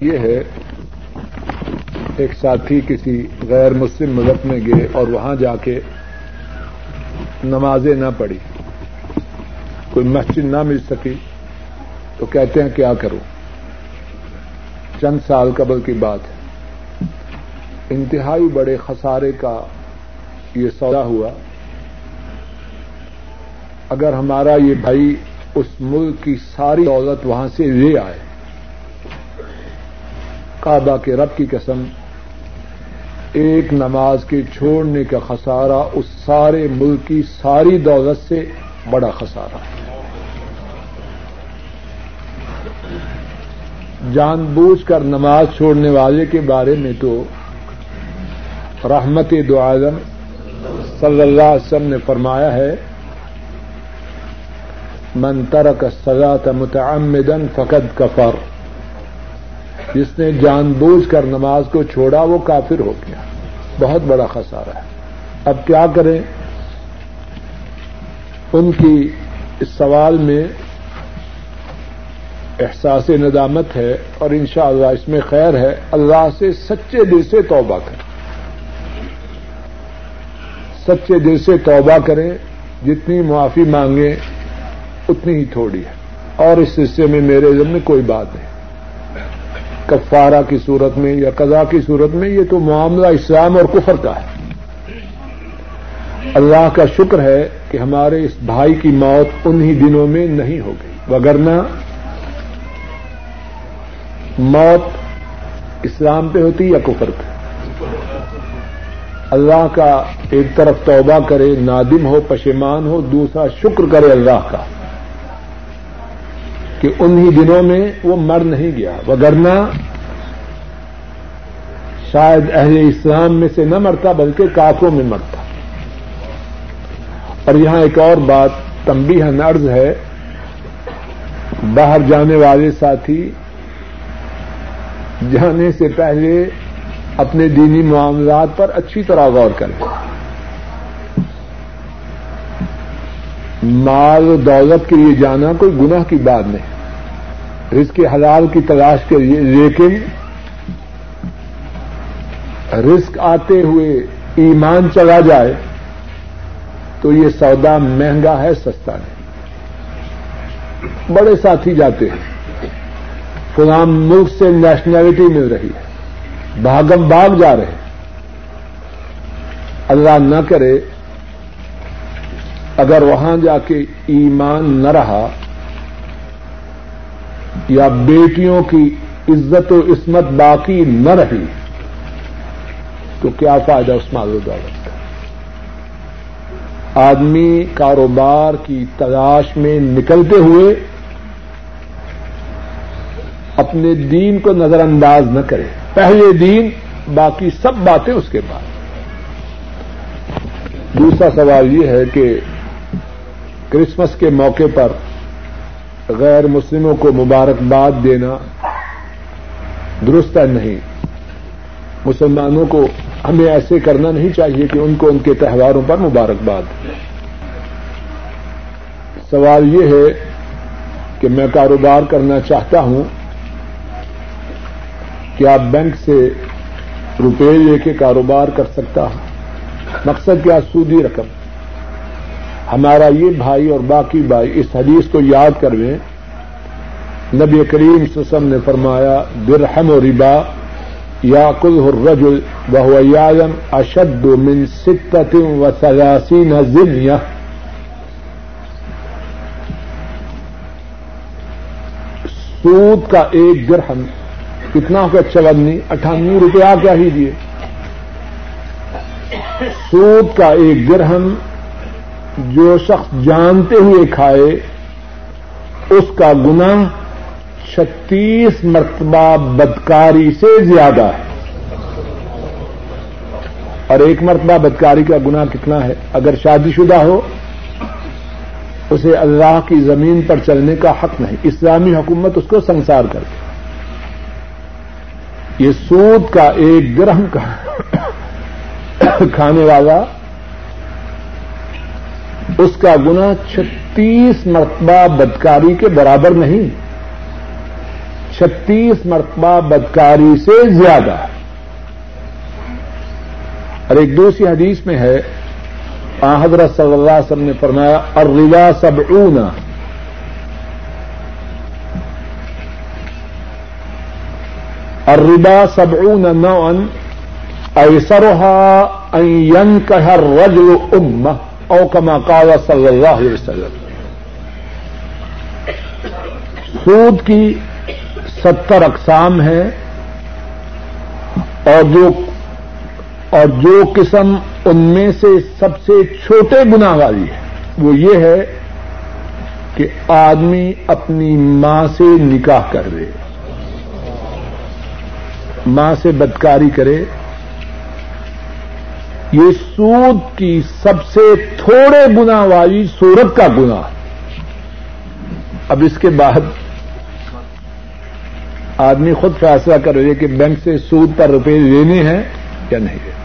یہ ہے، ایک ساتھی کسی غیر مسلم ملک میں گئے اور وہاں جا کے نمازیں نہ پڑھی، کوئی مسجد نہ مل سکی، تو کہتے ہیں کیا کروں؟ چند سال قبل کی بات ہے۔ انتہائی بڑے خسارے کا یہ سودا ہوا۔ اگر ہمارا یہ بھائی اس ملک کی ساری دولت وہاں سے لے آئے کعبہ کے رب کی قسم، ایک نماز کے چھوڑنے کا خسارہ اس سارے ملک کی ساری دولت سے بڑا خسارہ۔ جان بوجھ کر نماز چھوڑنے والے کے بارے میں تو رحمت دو اعظم صلی اللہ علیہ وسلم نے فرمایا ہے، من ترک سزا متعمدن فقد کفر. جس نے جان بوجھ کر نماز کو چھوڑا، وہ کافر ہو گیا۔ بہت بڑا خسارہ ہے۔ اب کیا کریں؟ ان کی اس سوال میں احساس ندامت ہے اور انشاءاللہ اس میں خیر ہے۔ اللہ سے سچے دل سے توبہ کریں۔ سچے دل سے توبہ کریں۔ جتنی معافی مانگیں، اتنی ہی تھوڑی ہے۔ اور اس حصے میں میرے ذمہ میں کوئی بات نہیں۔ کفارہ کی صورت میں یا قضا کی صورت میں یہ تو معاملہ اسلام اور کفر کا ہے۔ اللہ کا شکر ہے کہ ہمارے اس بھائی کی موت انہی دنوں میں نہیں ہو گئی۔ وگرنہ موت اسلام پہ ہوتی یا کفر پہ؟ اللہ کا ایک طرف توبہ کرے، نادم ہو، پشیمان ہو، دوسرا شکر کرے اللہ کا۔ کہ انہی دنوں میں وہ مر نہیں گیا۔ وگرنہ شاید اہل اسلام میں سے نہ مرتا بلکہ کافوں میں مرتا۔ اور یہاں ایک اور بات تمبی نرز ہے۔ باہر جانے والے ساتھی جانے سے پہلے اپنے دینی معاملات پر اچھی طرح غور کریں۔ مال و دولت کے لیے جانا کوئی گناہ کی بات نہیں۔ رزق حلال کی تلاش کے لیے، لیکن رزق آتے ہوئے ایمان چلا جائے تو یہ سودا مہنگا ہے، سستا نہیں۔ بڑے ساتھی جاتے ہیں۔ فلاں ملک سے نیشنلٹی مل رہی ہے۔ بھاگم بھاگ جا رہے ہیں۔ اللہ نہ کرے اگر وہاں جا کے ایمان نہ رہا یا بیٹیوں کی عزت و عصمت باقی نہ رہی، تو کیا فائدہ اس مال و دولت کا؟ آدمی کاروبار کی تلاش میں نکلتے ہوئے اپنے دین کو نظر انداز نہ کرے۔ پہلے دین، باقی سب باتیں اس کے بعد۔ دوسرا سوال یہ ہے کہ کرسمس کے موقع پر غیر مسلموں کو مبارکباد دینا درست نہیں۔ مسلمانوں کو ہمیں ایسے کرنا نہیں چاہیے کہ ان کو ان کے تہواروں پر مبارکباد سوال یہ ہے کہ میں کاروبار کرنا چاہتا ہوں، کیا بینک سے روپے لے کے کاروبار کر سکتا ہوں؟ مقصد کیا؟ سودی رقم۔ ہمارا یہ بھائی اور باقی بھائی اس حدیث کو یاد کرویں نبی کریم سسم نے فرمایا، درہم و ربا یا کل الرجل بہو یادم اشد من ستت و سیاسین ذریعہ سود کا ایک درہم کتنا کا اچھا چودنی اٹھانوے روپیہ کیا ہی دیے۔ سود کا ایک درہم جو شخص جانتے ہوئے کھائے، اس کا گنا چھتیس مرتبہ بدکاری سے زیادہ ہے۔ اور ایک مرتبہ بدکاری کا گنا کتنا ہے؟ اگر شادی شدہ ہو، اسے اللہ کی زمین پر چلنے کا حق نہیں۔ اسلامی حکومت اس کو سنسار کرتی یہ سود کا ایک گرہم کا کھانے والا اس کا گنا چھتیس مرتبہ بدکاری کے برابر نہیں۔ چھتیس مرتبہ بدکاری سے زیادہ۔ اور ایک دوسری حدیث میں ہے حضرت صلی اللہ علیہ وسلم نے فرمایا، الربا سبعون۔ الربا سبعون نوعا ایسرها ان ينكح الرجل امه او كما قال صلی اللہ علیہ وسلم۔ سود کی ستر اقسام ہیں اور جو اور جو قسم ان میں سے سب سے چھوٹے گنا والی ہے۔ وہ یہ ہے کہ آدمی اپنی ماں سے نکاح کر دے ماں سے بدکاری کرے۔ یہ سود کی سب سے تھوڑے گنا والی سورت کا گنا اب اس کے بعد آدمی خود فیصلہ کر رہے کہ بینک سے سود پر روپے لینے ہیں یا نہیں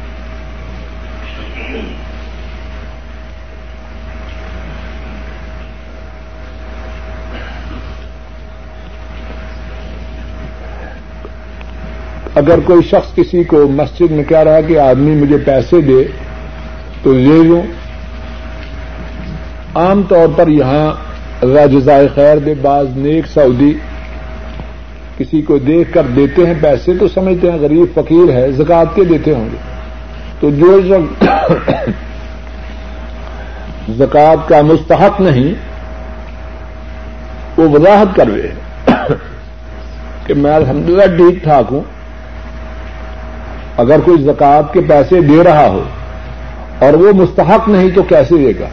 اگر کوئی شخص کسی کو مسجد میں کہہ رہا ہے کہ آدمی مجھے پیسے دے، تو لے لوں عام طور پر یہاں جزائے خیر دے، بعض نیک سعودی کسی کو دیکھ کر دیتے ہیں پیسے تو سمجھتے ہیں غریب فقیر ہے زکات کے دیتے ہوں گے۔ تو جو زکات کا مستحق نہیں، وہ وضاحت کر رہے ہیں کہ میں الحمدللہ ٹھیک ٹھاک ہوں۔ اگر کوئی زکات کے پیسے دے رہا ہو اور وہ مستحق نہیں تو کیسے دے گا؟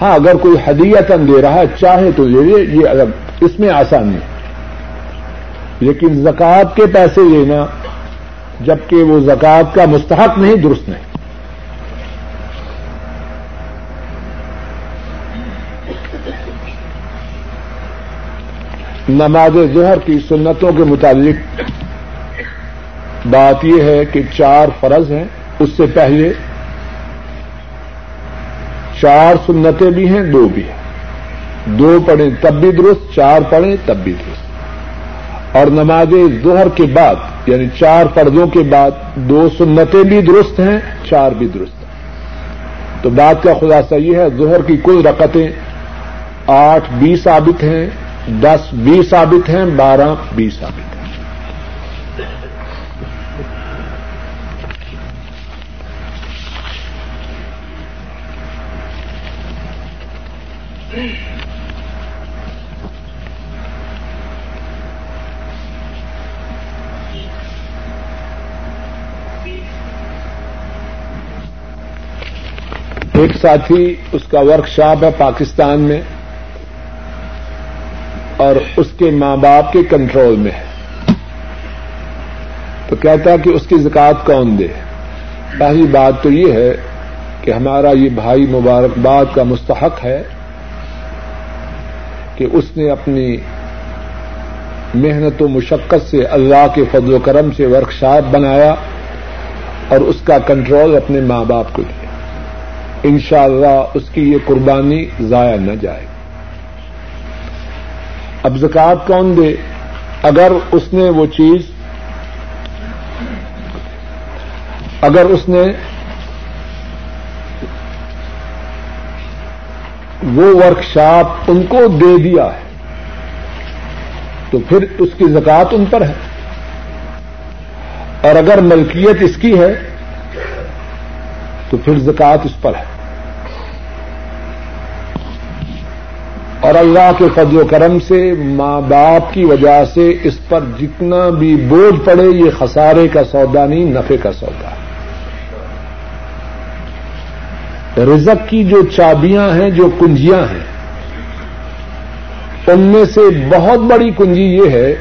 ہاں اگر کوئی ہدیتن دے رہا ہے، چاہے تو دے دے، یہ اس میں آسانی لیکن زکات کے پیسے لینا، جبکہ وہ زکات کا مستحق نہیں، درست نہیں۔ نماز ظہر کی سنتوں کے مطابق بات یہ ہے کہ چار فرض ہیں، اس سے پہلے چار سنتیں بھی ہیں، دو بھی ہیں۔ دو پڑھیں تب بھی درست، چار پڑھیں تب بھی درست۔ اور نماز ظہر کے بعد یعنی چار پردوں کے بعد دو سنتیں بھی درست ہیں، چار بھی درست ہیں۔ تو بات کا خلاصہ یہ ہے، ظہر کی کل رقطیں آٹھ بھی ثابت ہیں، دس بھی ثابت ہیں، بارہ بھی ثابت ہیں۔ ایک ساتھی اس کا ورک شاپ ہے پاکستان میں اور اس کے ماں باپ کے کنٹرول میں ہے۔ تو کہتا ہے کہ اس کی زکات کون دے؟ پہلی بات تو یہ ہے کہ ہمارا یہ بھائی مبارکباد کا مستحق ہے کہ اس نے اپنی محنت و مشقت سے اللہ کے فضل و کرم سے ورک شاپ بنایا اور اس کا کنٹرول اپنے ماں باپ کو دیا۔ انشاءاللہ اللہ اس کی یہ قربانی ضائع نہ جائے۔ اب زکات کون دے؟ اگر اس نے وہ چیز، اگر اس نے وہ ورکشاپ ان کو دے دیا ہے، تو پھر اس کی زکات ان پر ہے۔ اور اگر ملکیت اس کی ہے، تو پھر زکات اس پر ہے۔ اور اللہ کے فضل و کرم سے، ماں باپ کی وجہ سے اس پر جتنا بھی بوجھ پڑے، یہ خسارے کا سودا نہیں نفے کا سودا۔ رزق کی جو چابیاں ہیں، جو کنجیاں ہیں، ان میں سے بہت بڑی کنجی یہ ہے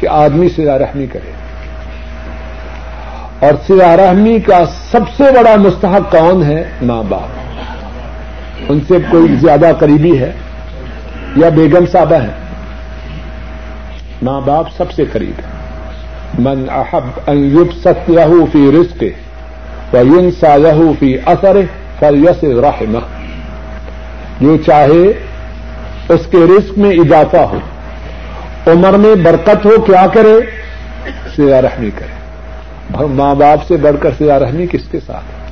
کہ آدمی سزا رحمی کرے۔ اور سزا رحمی کا سب سے بڑا مستحق کون ہے؟ ماں باپ۔ ان سے کوئی زیادہ قریبی ہے؟ یا بیگم صاحبہ ہیں۔ ماں باپ سب سے قریب ہے من احب ان ست رہو فی رزق و سا رہو فی اثر فلیس رحم جو چاہے اس کے رزق میں اضافہ ہو، عمر میں برکت ہو، کیا کرے؟ سیا رحمی کرے۔ ماں باپ سے بڑھ کر سیا رحمی کس کے ساتھ؟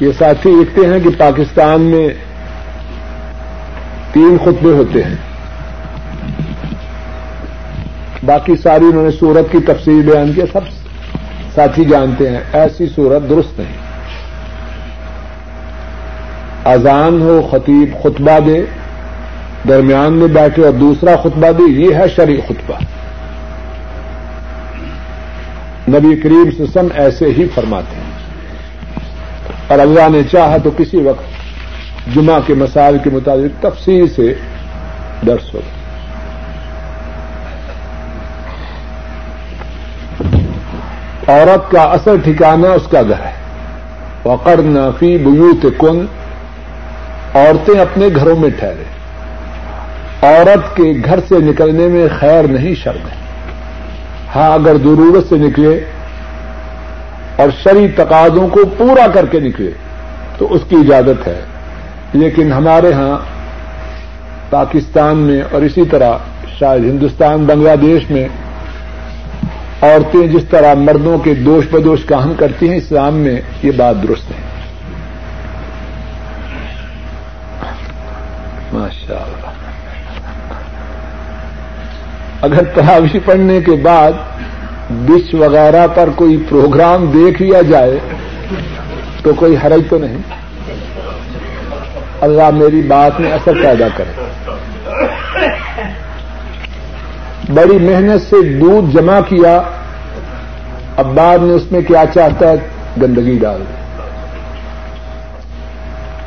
یہ ساتھی لکھتے ہیں کہ پاکستان میں تین خطبے ہوتے ہیں۔ باقی ساری انہوں نے سورت کی تفصیل بیان کیا سب ساتھی جانتے ہیں، ایسی صورت درست نہیں۔ اذان ہو، خطیب خطبہ دے، درمیان میں بیٹھے اور دوسرا خطبہ دے، یہ ہے شرع خطبہ۔ نبی کریم سسم ایسے ہی فرماتے ہیں۔ اور اللہ نے چاہا تو کسی وقت جمعہ کے مسائل کے مطابق تفصیل سے درس ہو۔ عورت کا اصل ٹھکانہ اس کا گھر ہے۔ وقر نافی بیوت کن عورتیں اپنے گھروں میں ٹھہرے۔ عورت کے گھر سے نکلنے میں خیر نہیں شرم ہے۔ ہاں اگر ضرورت سے نکلے اور شری تقاضوں کو پورا کر کے نکلے تو اس کی اجازت ہے۔ لیکن ہمارے ہاں پاکستان میں اور اسی طرح شاید ہندوستان، بنگلہ دیش میں عورتیں جس طرح مردوں کے دوش بدوش کام کرتی ہیں، اسلام میں یہ بات درست ہے۔ ماشاء اللہ اگر تراوی پڑھنے کے بعد ڈش وغیرہ پر کوئی پروگرام دیکھ لیا جائے تو کوئی حرج تو نہیں۔ اللہ میری بات میں اثر پیدا کرے۔ بڑی محنت سے دودھ جمع کیا۔ اب بعد میں اس میں کیا چاہتا ہے؟ گندگی ڈال۔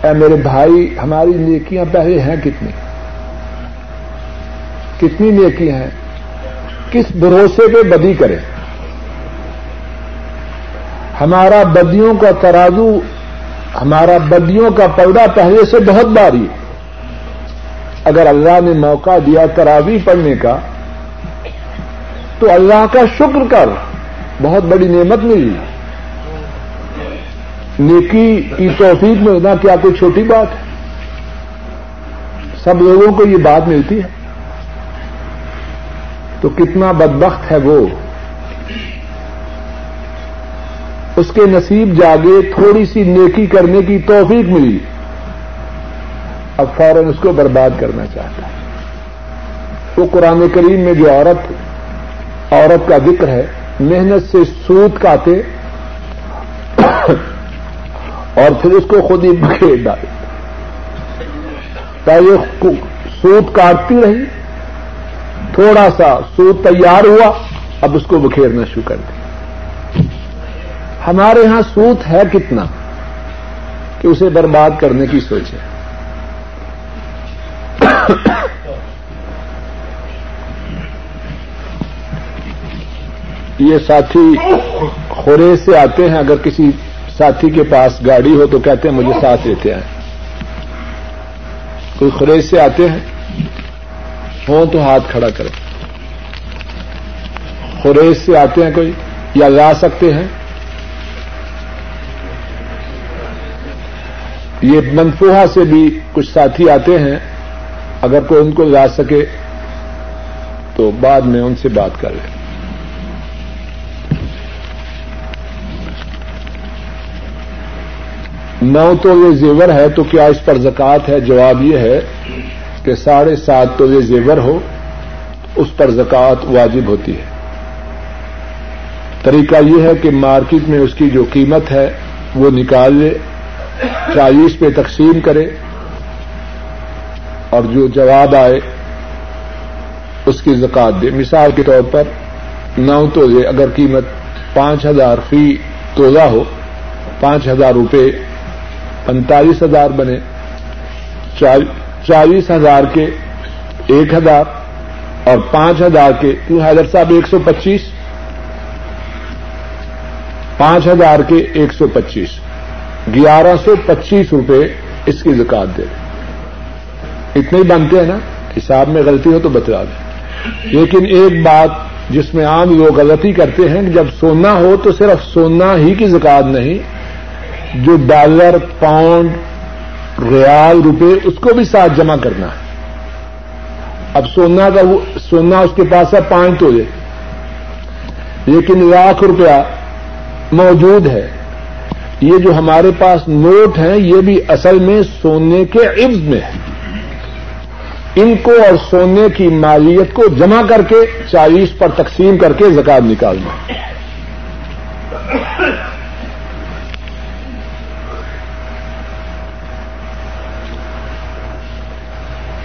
اے میرے بھائی، ہماری نیکیاں پہلے ہیں کتنی؟ کتنی نیکیاں ہیں؟ کس بھروسے پہ بدی کریں؟ ہمارا بدیوں کا ترازو، ہمارا بدیوں کا پردہ پہلے سے بہت باری اگر اللہ نے موقع دیا تراوی پڑھنے کا، تو اللہ کا شکر کر، بہت بڑی نعمت ملی۔ نیکی کی توفیق ملنا کیا کوئی چھوٹی بات ہے۔ سب لوگوں کو یہ بات ملتی ہے۔ تو کتنا بدبخت ہے وہ۔ اس کے نصیب جاگے، تھوڑی سی نیکی کرنے کی توفیق ملی۔ اب فوراً اس کو برباد کرنا چاہتا ہے۔ وہ قرآن کریم میں جو عورت عورت کا ذکر ہے، محنت سے سود کاتے اور پھر اس کو خود ہی بکھیر ڈالے پہلے سود کاٹتی رہی، تھوڑا سا سود تیار ہوا، اب اس کو بکھیرنا شروع کر دیا۔ ہمارے ہاں سوت ہے کتنا کہ اسے برباد کرنے کی سوچ ہے۔ یہ ساتھی خورے سے آتے ہیں، اگر کسی ساتھی کے پاس گاڑی ہو تو کہتے ہیں، مجھے ساتھ لیتے آئے کوئی خریج سے آتے ہیں ہو تو ہاتھ کھڑا کریں۔ خریج سے آتے ہیں کوئی یا لا سکتے ہیں یہ منفوہا سے بھی کچھ ساتھی آتے ہیں، اگر کوئی ان کو لا سکے تو بعد میں ان سے بات کر لیں۔ نو تو یہ زیور ہے تو کیا اس پر زکات ہے؟ جواب یہ ہے کہ ساڑھے سات تو یہ زیور ہو، اس پر زکات واجب ہوتی ہے۔ طریقہ یہ ہے کہ مارکیٹ میں اس کی جو قیمت ہے وہ نکال لے۔ چالیس پہ تقسیم کرے اور جو جواب آئے اس کی زکات دے۔ مثال کے طور پر نو توزے اگر قیمت پانچ ہزار فی توزہ ہو، پانچ ہزار روپے پینتالیس ہزار بنے چالیس ہزار کے ایک ہزار اور پانچ ہزار کے کیوں حیدر صاحب ایک سو پچیس۔ پانچ ہزار کے ایک سو پچیس۔ گیارہ سو پچیس روپے اس کی زکات دے اتنے ہی بنتے ہیں نا، حساب میں غلطی ہو تو بتلا دیں لیکن ایک بات جس میں عام لوگ غلطی کرتے ہیں کہ جب سونا ہو تو صرف سونا ہی کی زکات نہیں، جو ڈالر، پاؤنڈ، ریال، روپے، اس کو بھی ساتھ جمع کرنا ہے۔ اب سونا کا سونا اس کے پاس ہے، پانچ تولے لیکن لاکھ روپیہ موجود ہے۔ یہ جو ہمارے پاس نوٹ ہیں، یہ بھی اصل میں سونے کے عبض میں ہے ان کو اور سونے کی مالیت کو جمع کر کے چالیس پر تقسیم کر کے زکات نکالنا۔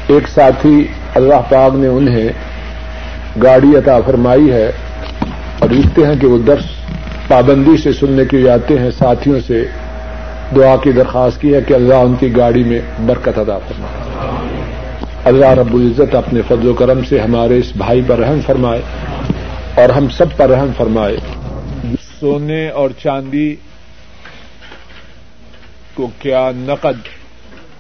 ایک ساتھی اللہ پاک نے انہیں گاڑی عطا فرمائی ہے، اور لکھتے ہیں کہ وہ درس پابندی سے سننے کے لیے آتے ہیں، ساتھیوں سے دعا کی درخواست کی ہے کہ اللہ ان کی گاڑی میں برکت ادا فرمائے۔ اللہ رب العزت اپنے فضل و کرم سے ہمارے اس بھائی پر رحم فرمائے اور ہم سب پر رحم فرمائے۔ سونے اور چاندی کو کیا نقد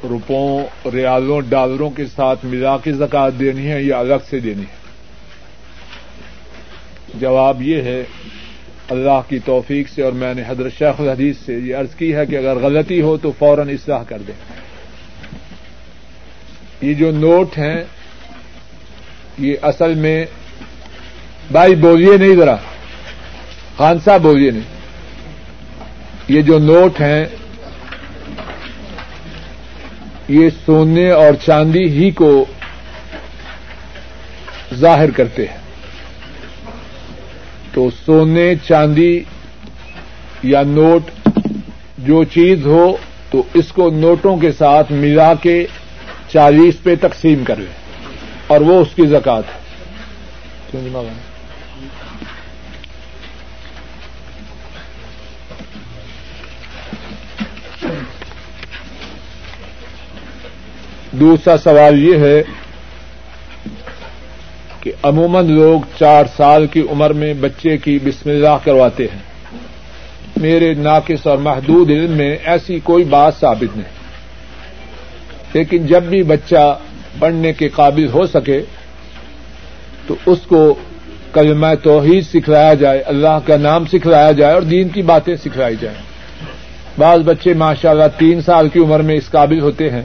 روپوں، ریالوں، ڈالروں کے ساتھ ملا کے زکات دینی ہے یا الگ سے دینی ہے؟ جواب یہ ہے اللہ کی توفیق سے اور میں نے حضرت شیخ الحدیث سے یہ عرض کی ہے کہ اگر غلطی ہو تو فوراً اصلاح کر دیں۔ یہ جو نوٹ ہیں، یہ اصل میں بھائی بولیے نہیں ذرا، خان صاحب بولیے نہیں۔ یہ جو نوٹ ہیں، یہ سونے اور چاندی ہی کو ظاہر کرتے ہیں۔ تو سونے، چاندی یا نوٹ، جو چیز ہو، تو اس کو نوٹوں کے ساتھ ملا کے چالیس پہ تقسیم کرے اور وہ اس کی زکات ہے۔ جی دوسرا سوال یہ ہے کہ عموماً لوگ چار سال کی عمر میں بچے کی بسم اللہ کرواتے ہیں۔ میرے ناقص اور محدود علم میں ایسی کوئی بات ثابت نہیں۔ لیکن جب بھی بچہ پڑھنے کے قابل ہو سکے، تو اس کو کلمہ توحید سکھلایا جائے، اللہ کا نام سکھلایا جائے اور دین کی باتیں سکھلائی جائیں۔ بعض بچے ماشاء اللہ تین سال کی عمر میں اس قابل ہوتے ہیں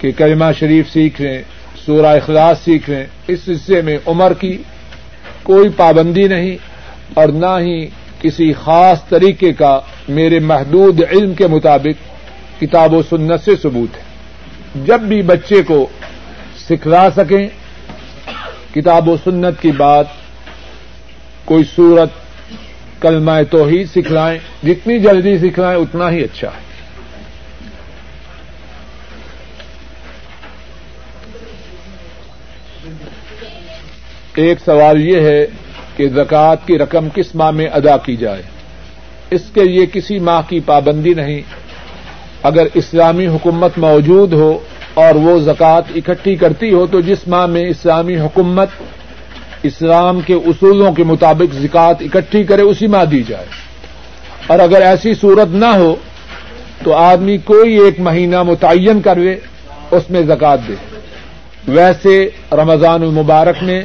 کہ کلمہ شریف سیکھ لیں۔ سورہ اخلاص سیکھ لیں۔ اس حصے میں عمر کی کوئی پابندی نہیں اور نہ ہی کسی خاص طریقے کا میرے محدود علم کے مطابق کتاب و سنت سے ثبوت ہے۔ جب بھی بچے کو سکھلا سکیں، کتاب و سنت کی بات کوئی صورت کلمہ توحید سکھلائیں، جتنی جلدی سکھلائیں، اتنا ہی اچھا ہے۔ ایک سوال یہ ہے کہ زکوٰۃ کی رقم کس ماہ میں ادا کی جائے؟ اس کے لیے کسی ماہ کی پابندی نہیں۔ اگر اسلامی حکومت موجود ہو اور وہ زکوٰۃ اکٹھی کرتی ہو تو جس ماہ میں اسلامی حکومت اسلام کے اصولوں کے مطابق زکوٰۃ اکٹھی کرے، اسی ماہ دی جائے۔ اور اگر ایسی صورت نہ ہو تو آدمی کوئی ایک مہینہ متعین کرے اس میں زکوٰۃ دے۔ ویسے رمضان المبارک میں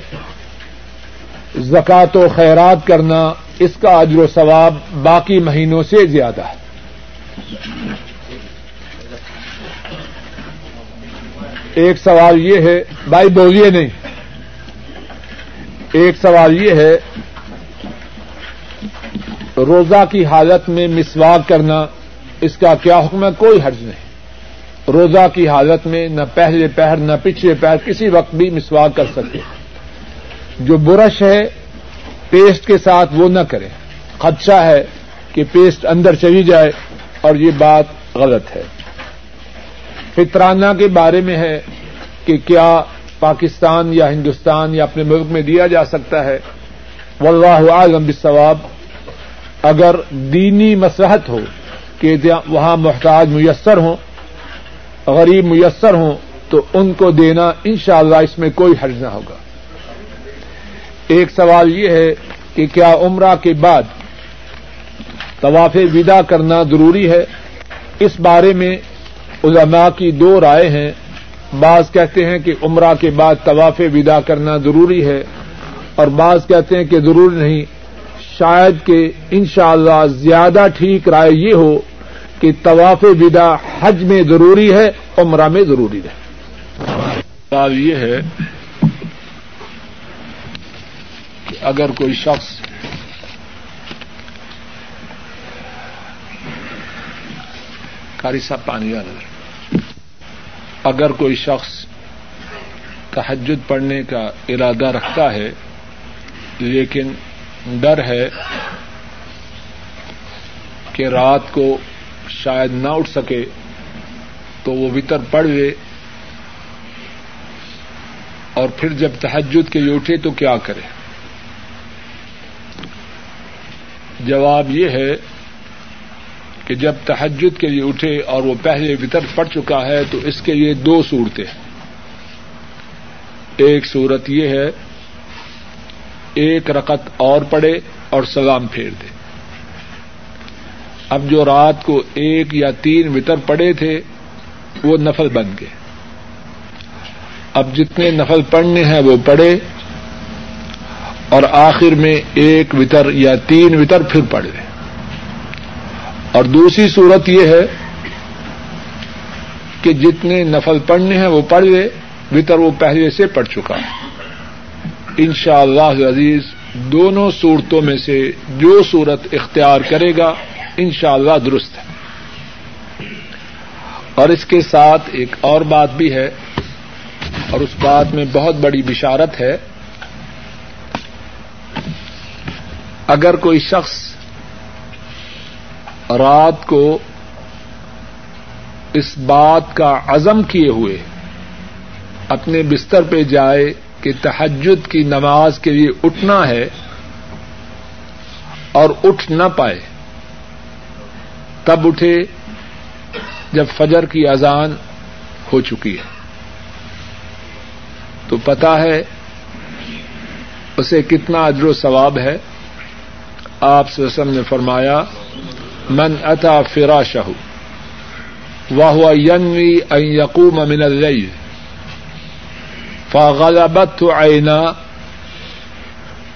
زکات و خیرات کرنا اس کا اجر و ثواب باقی مہینوں سے زیادہ ہے۔ ایک سوال یہ ہے، بھائی بولیے نہیں۔ ایک سوال یہ ہے، روزہ کی حالت میں مسواک کرنا اس کا کیا حکم ہے؟ کوئی حرج نہیں۔ روزہ کی حالت میں نہ پہلے پہر، نہ پچھلے پہر کسی وقت بھی مسواک کر سکتے۔ ہیں جو برش ہے، پیسٹ کے ساتھ وہ نہ کریں خدشہ ہے کہ پیسٹ اندر چلی جائے اور یہ بات غلط ہے۔ فطرانہ کے بارے میں ہے کہ کیا پاکستان یا ہندوستان یا اپنے ملک میں دیا جا سکتا ہے۔ واللہ عالم بالثواب اگر دینی مسحت ہو کہ وہاں محتاج میسر ہوں، غریب میسر ہوں، تو ان کو دینا انشاءاللہ اس میں کوئی حرج نہ ہوگا۔ ایک سوال یہ ہے کہ کیا عمرہ کے بعد طواف ودا کرنا ضروری ہے؟ اس بارے میں علماء کی دو رائے ہیں۔ بعض کہتے ہیں کہ عمرہ کے بعد طواف ودا کرنا ضروری ہے اور بعض کہتے ہیں کہ ضروری نہیں۔ شاید کہ انشاءاللہ اللہ زیادہ ٹھیک رائے یہ ہو کہ طواف ودا حج میں ضروری ہے، عمرہ میں ضروری ہے۔ سوال یہ ہے کہ اگر کوئی شخص کاری صاحب پانی والا اگر کوئی شخص تحجد پڑھنے کا ارادہ رکھتا ہے، لیکن ڈر ہے کہ رات کو شاید نہ اٹھ سکے، تو وہ وطر پڑھ لے۔ اور پھر جب تحجد کے لیے اٹھے تو کیا کرے؟ جواب یہ ہے کہ جب تحجد کے لیے اٹھے اور وہ پہلے وطر پڑ چکا ہے تو اس کے لیے دو صورتیں ایک صورت یہ ہے، ایک رقط اور پڑے اور سلام پھیر دے۔ اب جو رات کو ایک یا تین وطر پڑے تھے، وہ نفل بن گئے۔ اب جتنے نفل پڑھنے ہیں، وہ پڑھے۔ اور آخر میں ایک وطر یا تین وطر پھر پڑھ لیں۔ اور دوسری صورت یہ ہے کہ جتنے نفل پڑھنے ہیں وہ پڑھ لے وطر وہ پہلے سے پڑھ چکا۔ ہے ان شاء اللہ عزیز، دونوں صورتوں میں سے جو صورت اختیار کرے گا ان شاء اللہ درست ہے۔ اور اس کے ساتھ ایک اور بات بھی ہے، اور اس بات میں بہت بڑی بشارت ہے۔ اگر کوئی شخص رات کو اس بات کا عزم کیے ہوئے اپنے بستر پہ جائے کہ تحجد کی نماز کے لیے اٹھنا ہے اور اٹھ نہ پائے، تب اٹھے جب فجر کی اذان ہو چکی ہے۔ تو پتا ہے اسے کتنا اجر و ثواب ہے۔ آپ سے وسلم نے فرمایا، من اتا فرا شہ واہ ینوی این یقوم من اللیل، فغلبت عینا،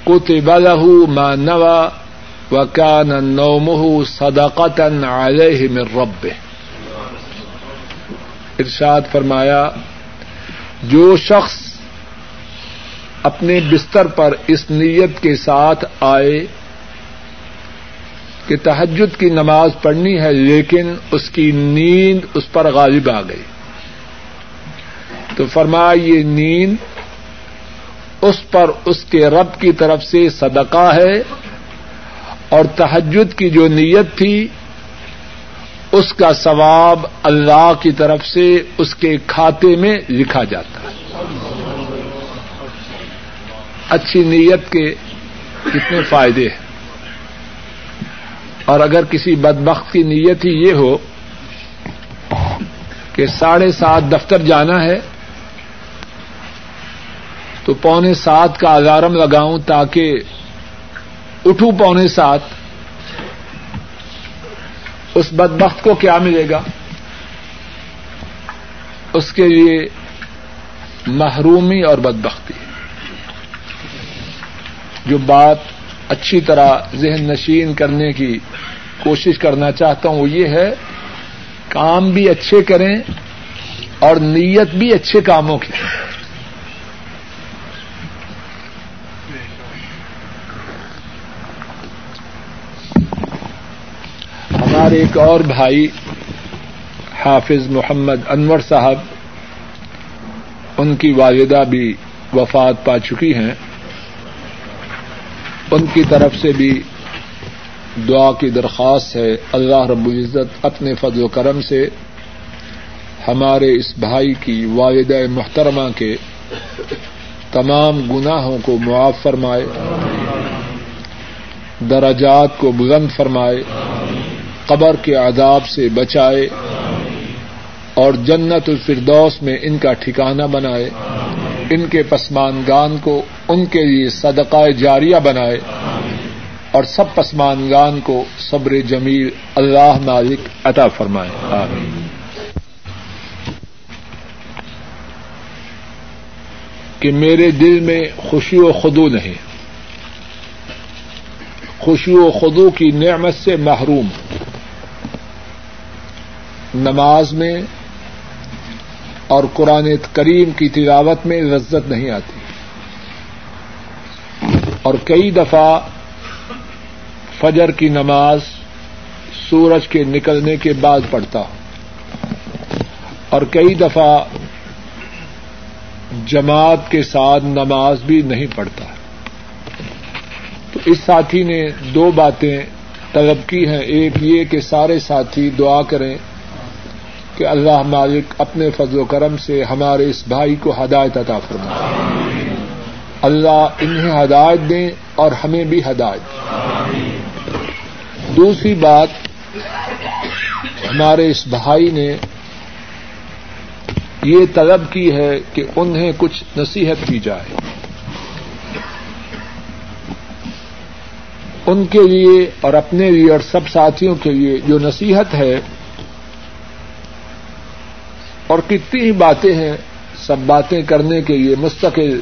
کتب له ما نوى وكان نومه صدقة عليه من ربه ارشاد فرمایا، جو شخص اپنے بستر پر اس نیت کے ساتھ آئے کہ تحجد کی نماز پڑھنی ہے لیکن اس کی نیند اس پر غالب آ گئی۔ تو فرمایا یہ نیند اس پر اس کے رب کی طرف سے صدقہ ہے اور تحجد کی جو نیت تھی اس کا ثواب اللہ کی طرف سے اس کے کھاتے میں لکھا جاتا۔ ہے اچھی نیت کے کتنے فائدے ہیں۔ اور اگر کسی بدبخت کی نیت ہی یہ ہو کہ ساڑھے سات دفتر جانا ہے، تو پونے سات کا الارم لگاؤں تاکہ اٹھوں پونے سات، اس بدبخت کو کیا ملے گا؟ اس کے لیے محرومی اور بدبختی۔ جو بات اچھی طرح ذہن نشین کرنے کی کوشش کرنا چاہتا ہوں وہ یہ ہے، کام بھی اچھے کریں اور نیت بھی اچھے کاموں کی۔ ہمارے ایک اور بھائی، حافظ محمد انور صاحب، ان کی والدہ بھی وفات پا چکی ہیں۔ ان کی طرف سے بھی دعا کی درخواست ہے۔ اللہ رب العزت اپنے فضل و کرم سے ہمارے اس بھائی کی والدہ محترمہ کے تمام گناہوں کو معاف فرمائے، درجات کو بلند فرمائے، قبر کے عذاب سے بچائے اور جنت الفردوس میں ان کا ٹھکانہ بنائے، ان کے پسمانگان کو ان کے لیے صدقہ جاریہ بنائے اور سب پسمانگان کو صبر جمیل اللہ مالک عطا فرمائے۔ آمین۔ کہ میرے دل میں خوشی و خدو نہیں۔ خوشی و خدو کی نعمت سے محروم۔ نماز میں اور قرآن کریم کی تلاوت میں لذت نہیں آتی۔ اور کئی دفعہ فجر کی نماز سورج کے نکلنے کے بعد پڑھتا ہوں۔ اور کئی دفعہ جماعت کے ساتھ نماز بھی نہیں پڑھتا۔ تو اس ساتھی نے دو باتیں طلب کی ہیں۔ ایک یہ کہ سارے ساتھی دعا کریں کہ اللہ مالک اپنے فضل و کرم سے ہمارے اس بھائی کو ہدایت عطا فرمائے۔ اللہ انہیں ہدایت دیں اور ہمیں بھی ہدایت دوسری بات، ہمارے اس بھائی نے یہ طلب کی ہے کہ انہیں کچھ نصیحت کی جائے۔ ان کے لیے اور اپنے لیے اور سب ساتھیوں کے لیے جو نصیحت ہے، اور کتنی ہی باتیں ہیں، سب باتیں کرنے کے لیے مستقل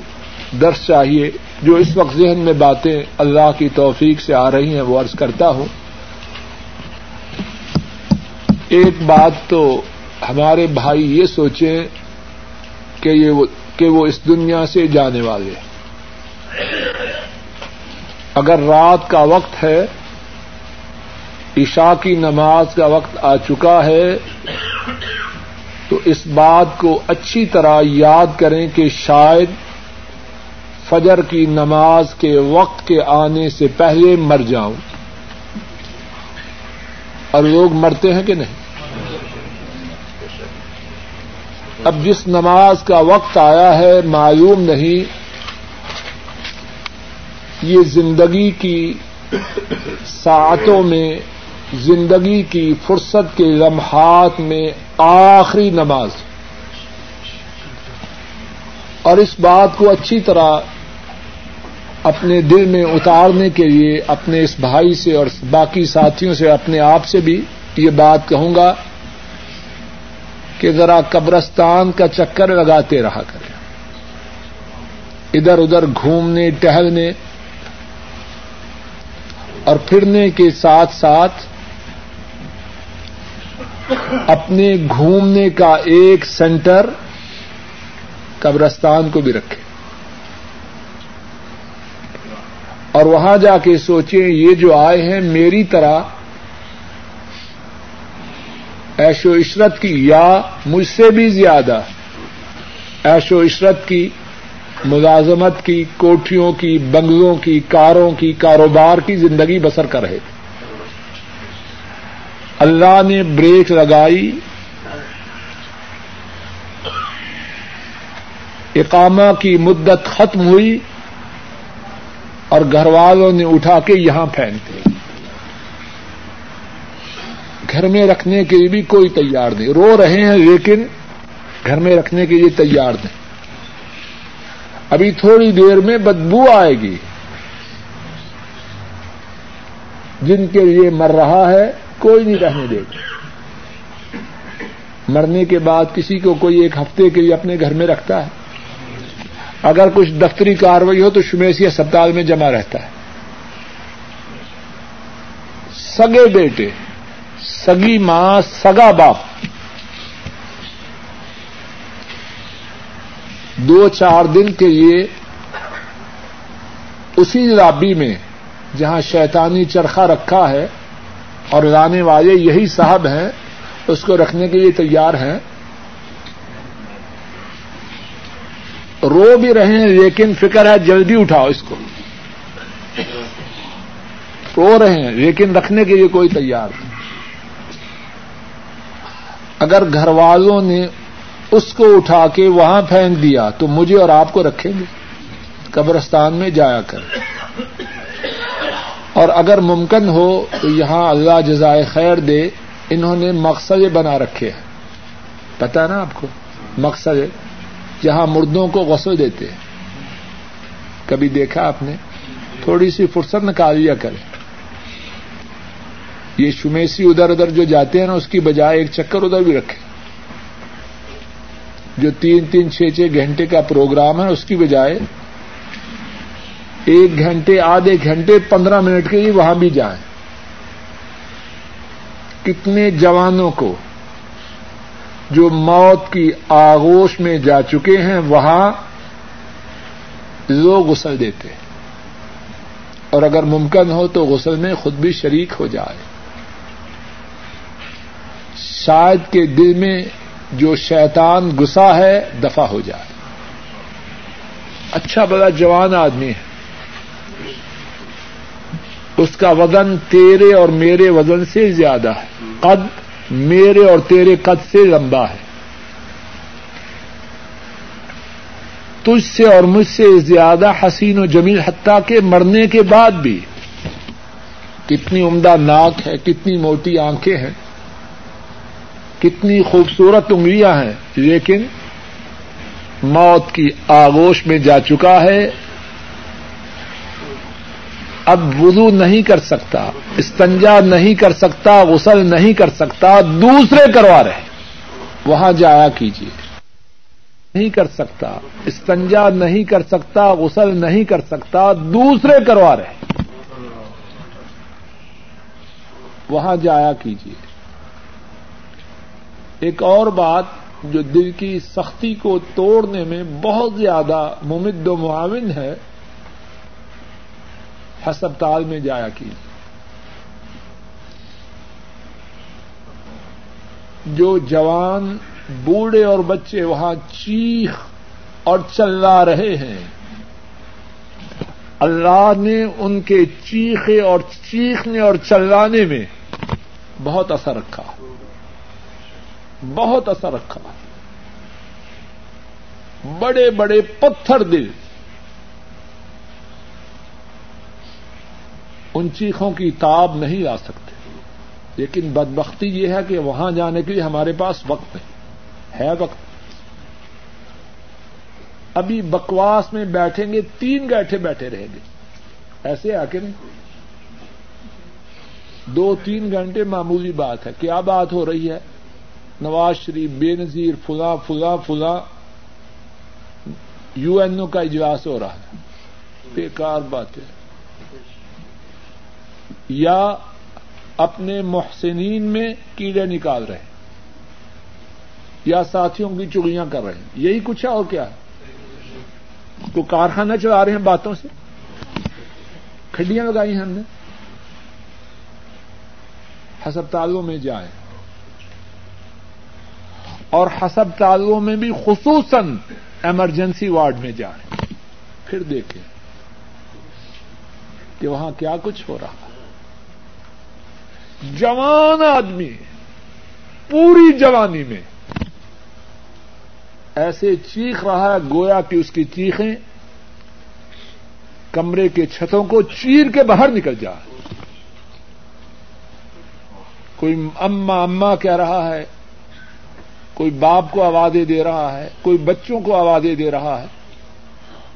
درس چاہیے، جو اس وقت ذہن میں باتیں اللہ کی توفیق سے آ رہی ہیں، وہ عرض کرتا ہوں۔ ایک بات تو ہمارے بھائی یہ سوچیں کہ یہ کہ وہ اس دنیا سے جانے والے اگر رات کا وقت ہے، عشاء کی نماز کا وقت آ چکا ہے، تو اس بات کو اچھی طرح یاد کریں کہ شاید فجر کی نماز کے وقت کے آنے سے پہلے مر جاؤں۔ اور لوگ مرتے ہیں کہ نہیں؟ اب جس نماز کا وقت آیا ہے معلوم نہیں۔ یہ زندگی کی ساعتوں میں، زندگی کی فرصت کے لمحات میں آخری نماز۔ اور اس بات کو اچھی طرح اپنے دل میں اتارنے کے لیے اپنے اس بھائی سے اور باقی ساتھیوں سے اپنے آپ سے بھی یہ بات کہوں گا کہ ذرا قبرستان کا چکر لگاتے رہا کریں۔ ادھر ادھر گھومنے، ٹہلنے اور پھرنے کے ساتھ ساتھ اپنے گھومنے کا ایک سینٹر قبرستان کو بھی رکھے اور وہاں جا کے سوچیں، یہ جو آئے ہیں میری طرح ایش و عشرت کی، یا مجھ سے بھی زیادہ ایش و عشرت کی، ملازمت کی، کوٹھیوں کی، بنگلوں کی، کاروں کی، کاروبار کی زندگی بسر کر رہے۔ تھے اللہ نے بریک لگائی۔ اقامہ کی مدت ختم ہوئی۔ اور گھر والوں نے اٹھا کے یہاں پھینکتے گھر میں رکھنے کے لیے بھی کوئی تیار نہیں۔ رو رہے ہیں لیکن گھر میں رکھنے کے لیے تیار نہیں۔ ابھی تھوڑی دیر میں بدبو آئے گی۔ جن کے لیے مر رہا ہے، کوئی نہیں رہنے دے گا مرنے کے بعد کسی کو کوئی ایک ہفتے کے لیے اپنے گھر میں رکھتا ہے۔ اگر کچھ دفتری کاروائی ہو تو شمیسی اسپتال میں جمع رہتا ہے۔ سگے بیٹے، سگی ماں، سگا باپ۔ دو چار دن کے لیے اسی لابی میں جہاں شیطانی چرخا رکھا ہے اور لانے والے یہی صاحب ہیں، اس کو رکھنے کے لیے تیار ہیں۔ رو بھی رہے ہیں لیکن فکر ہے جلدی اٹھاؤ اس کو۔ رو رہے ہیں لیکن رکھنے کے لیے کوئی تیار نہیں۔ اگر گھر والوں نے اس کو اٹھا کے وہاں پھینک دیا تو مجھے اور آپ کو رکھیں گے۔ قبرستان میں جایا کر۔ اور اگر ممکن ہو تو یہاں اللہ جزائے خیر دے، انہوں نے مقصد بنا رکھے ہیں۔ پتا نا آپ کو؟ مقصد جہاں مردوں کو غسل دیتے ہیں۔ کبھی دیکھا آپ نے؟ تھوڑی سی فرصت نکال لیا کریں۔ یہ شمیسی ادھر ادھر جو جاتے ہیں نا، اس کی بجائے ایک چکر ادھر بھی رکھے جو تین تین چھ چھ گھنٹے کا پروگرام ہے، اس کی بجائے ایک گھنٹے، آدھے گھنٹے، پندرہ منٹ کے لیے وہاں بھی جائیں۔ کتنے جوانوں کو جو موت کی آغوش میں جا چکے ہیں، وہاں لوگ غسل دیتے ہیں۔ اور اگر ممکن ہو تو غسل میں خود بھی شریک ہو جائے۔ شاید کے دل میں جو شیطان گسا ہے، دفع ہو جائے۔ اچھا بڑا جوان آدمی ہے۔ اس کا وزن تیرے اور میرے وزن سے زیادہ ہے۔ قد میرے اور تیرے قد سے لمبا ہے۔ تجھ سے اور مجھ سے زیادہ حسین و جمیل حتیٰ کے مرنے کے بعد بھی کتنی عمدہ ناک ہے، کتنی موٹی آنکھیں ہیں، کتنی خوبصورت انگلیاں ہیں، لیکن موت کی آگوش میں جا چکا ہے۔ اب وضو نہیں کر سکتا، استنجا نہیں کر سکتا، غسل نہیں کر سکتا، دوسرے کروا رہے وہاں جایا کیجیے نہیں کر سکتا، استنجا نہیں کر سکتا، غسل نہیں کر سکتا، دوسرے کروا رہے وہاں جایا کیجیے ایک اور بات جو دل کی سختی کو توڑنے میں بہت زیادہ ممد و معاون ہے ہسپتال میں جایا کی۔ جو جوان بوڑھے اور بچے وہاں چیخ اور چلا رہے ہیں۔ اللہ نے ان کے چیخے اور چیخنے اور چلانے میں بہت اثر رکھا۔ بہت اثر رکھا۔ بڑے بڑے پتھر دل۔ ان چیخوں کی تاب نہیں لا سکتے۔ لیکن بدبختی یہ ہے کہ وہاں جانے کے لیے ہمارے پاس وقت نہیں۔ ہے وقت۔ ابھی بکواس میں بیٹھیں گے، تین گیٹھے بیٹھے رہیں گے۔ ایسے آ کے نہیں؟ دو، تین گھنٹے معمولی بات ہے۔ کیا بات ہو رہی ہے؟ نواز شریف، بے نظیر، فلاں فلاں فلاں۔ یو این او کا اجلاس ہو رہا ہے۔ بیکار بات ہے یا اپنے محسنین میں کیڑے نکال رہے ہیں، یا ساتھیوں کی چگلیاں کر رہے ہیں، یہی کچھ ہے اور کیا ہے؟ تو کارخانہ چلا رہے ہیں باتوں سے؟ کھڈیاں لگائی ہیں ہم نے۔ ہسپتالوں میں جائیں۔ اور ہسپتالوں میں بھی خصوصاً ایمرجنسی وارڈ میں جائیں۔ پھر دیکھیں کہ وہاں کیا کچھ ہو رہا جوان آدمی، پوری جوانی میں۔ ایسے چیخ رہا ہے، گویا کہ اس کی چیخیں کمرے کے چھتوں کو چیر کے باہر نکل جائے کوئی اما اما کہہ رہا ہے، کوئی باپ کو آوازیں دے رہا ہے، کوئی بچوں کو آوازیں دے رہا ہے۔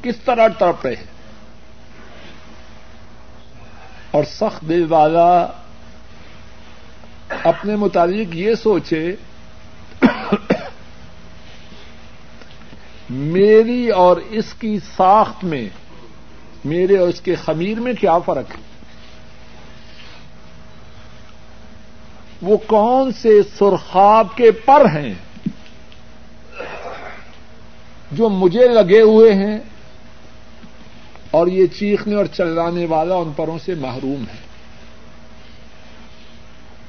کس طرح تڑپ رہے ہیں؟ اور سخت دل والا اپنے متعلق یہ سوچے میری اور اس کی ساخت میں، میرے اور اس کے خمیر میں کیا فرق ہے؟ وہ کون سے سرخاب کے پر ہیں؟ جو مجھے لگے ہوئے ہیں اور یہ چیخنے اور چلانے والا ان پروں سے محروم ہے۔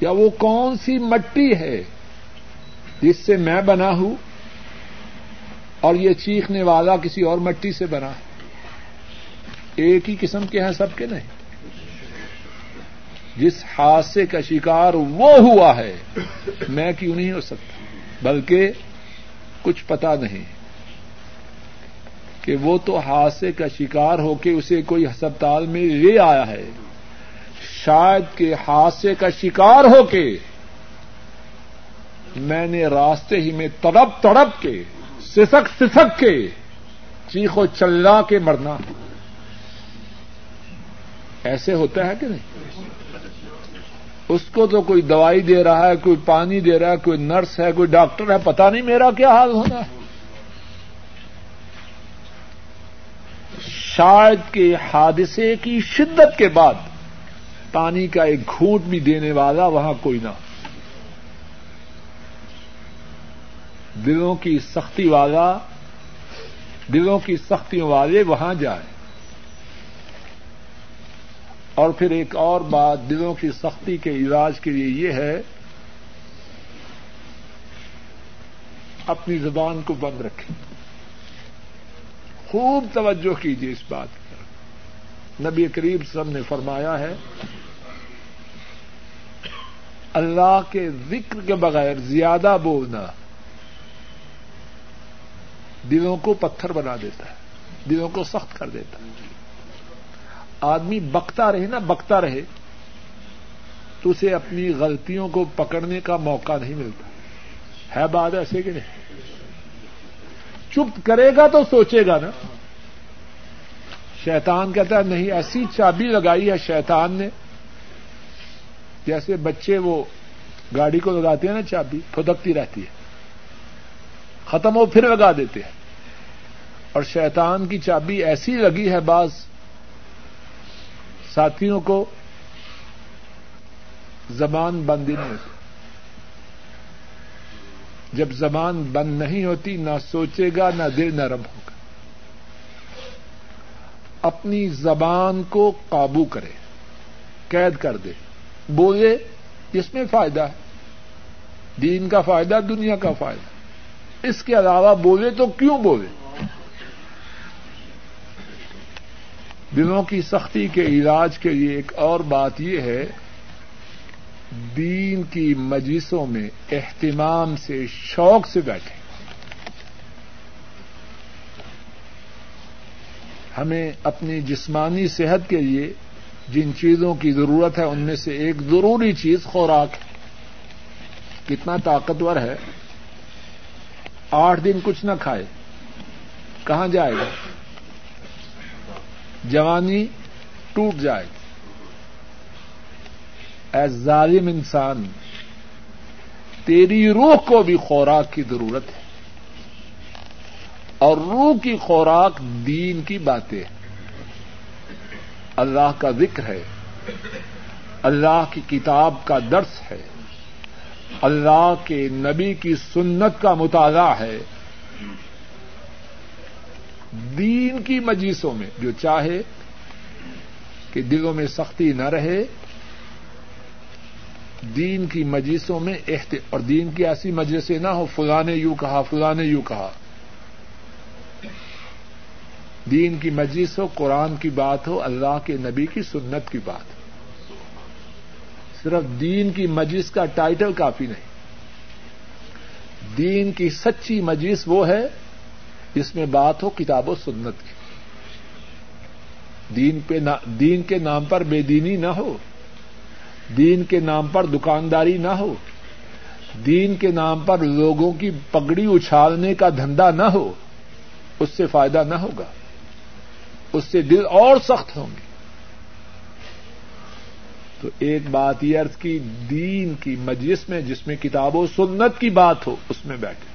یا وہ کون سی مٹی ہے جس سے میں بنا ہوں اور یہ چیخنے والا کسی اور مٹی سے بنا ہے؟ ایک ہی قسم کے ہیں سب کے نہیں۔ جس حادثے کا شکار وہ ہوا ہے، میں کیوں نہیں ہو سکتا؟ بلکہ کچھ پتا نہیں کہ وہ تو حادثے کا شکار ہو کے اسے کوئی ہسپتال میں لے آیا ہے۔ شاید کے حادثے کا شکار ہو کے میں نے راستے ہی میں تڑپ تڑپ کے، سسک سسک کے چیخو چلنا کے مرنا۔ ایسے ہوتا ہے کہ نہیں؟ اس کو تو کوئی دوائی دے رہا ہے، کوئی پانی دے رہا ہے، کوئی نرس ہے، کوئی ڈاکٹر ہے پتا نہیں میرا کیا حال ہونا ہے۔ شاید کے حادثے کی شدت کے بعد پانی کا ایک گھونٹ بھی دینے والا وہاں کوئی نہ۔ دلوں کی سختی والا، دلوں کی سختیوں والے وہاں جائیں۔ اور پھر ایک اور بات دلوں کی سختی کے علاج کے لیے یہ ہے، اپنی زبان کو بند رکھیں۔ خوب توجہ کیجیے اس بات پر نبی کریم سب نے فرمایا ہے اللہ کے ذکر کے بغیر زیادہ بولنا دلوں کو پتھر بنا دیتا ہے، دلوں کو سخت کر دیتا ہے۔ آدمی بکتا رہے نا، بکتا رہے، تو اسے اپنی غلطیوں کو پکڑنے کا موقع نہیں ملتا۔ ہے بات ایسے کہ نہیں؟ چپ کرے گا تو سوچے گا نا۔ شیطان کہتا ہے، نہیں، ایسی چابی لگائی ہے شیطان نے۔ جیسے بچے وہ گاڑی کو لگاتے ہیں نا چابی پھدکتی رہتی ہے۔ ختم ہو پھر لگا دیتے ہیں۔ اور شیطان کی چابی ایسی لگی ہے بعض ساتھیوں کو، زبان بند ہی نہیں ہوتی۔ جب زبان بند نہیں ہوتی، نہ سوچے گا، نہ دل نرم ہوگا۔ اپنی زبان کو قابو کرے، قید کر دے۔ بولے جس میں فائدہ ہے۔ دین کا فائدہ، دنیا کا فائدہ۔ اس کے علاوہ بولے تو کیوں بولے؟ دلوں کی سختی کے علاج کے لیے ایک اور بات یہ ہے، دین کی مجلسوں میں اہتمام سے شوق سے بیٹھے۔ ہمیں اپنی جسمانی صحت کے لیے جن چیزوں کی ضرورت ہے ان میں سے ایک ضروری چیز خوراک ہے۔ کتنا طاقتور ہے۔ آٹھ دن کچھ نہ کھائے۔ کہاں جائے گا؟ جوانی ٹوٹ جائے۔ اے ظالم انسان، تیری روح کو بھی خوراک کی ضرورت ہے۔ اور روح کی خوراک دین کی باتیں ہیں۔ اللہ کا ذکر ہے، اللہ کی کتاب کا درس ہے، اللہ کے نبی کی سنت کا مطالعہ ہے۔ دین کی مجلسوں میں جو چاہے کہ دلوں میں سختی نہ رہے، دین کی مجلسوں میں احت اور دین کی ایسی مجلسیں نہ ہو فلاں نے یوں کہا، فلاں نے یوں کہا۔ دین کی مجلس ہو، قرآن کی بات ہو، اللہ کے نبی کی سنت کی بات ہو۔ صرف دین کی مجلس کا ٹائٹل کافی نہیں۔ دین کی سچی مجلس وہ ہے جس میں بات ہو کتاب و سنت کی۔ دین پہ دین کے نام پر بے دینی نہ ہو۔ دین کے نام پر دکانداری نہ ہو۔ دین کے نام پر لوگوں کی پگڑی اچھالنے کا دھندا نہ ہو۔ اس سے فائدہ نہ ہوگا۔ اس سے دل اور سخت ہوں گے۔ تو ایک بات یہ ارض کی، دین کی مجلس میں جس میں کتاب و سنت کی بات ہو، اس میں بیٹھے۔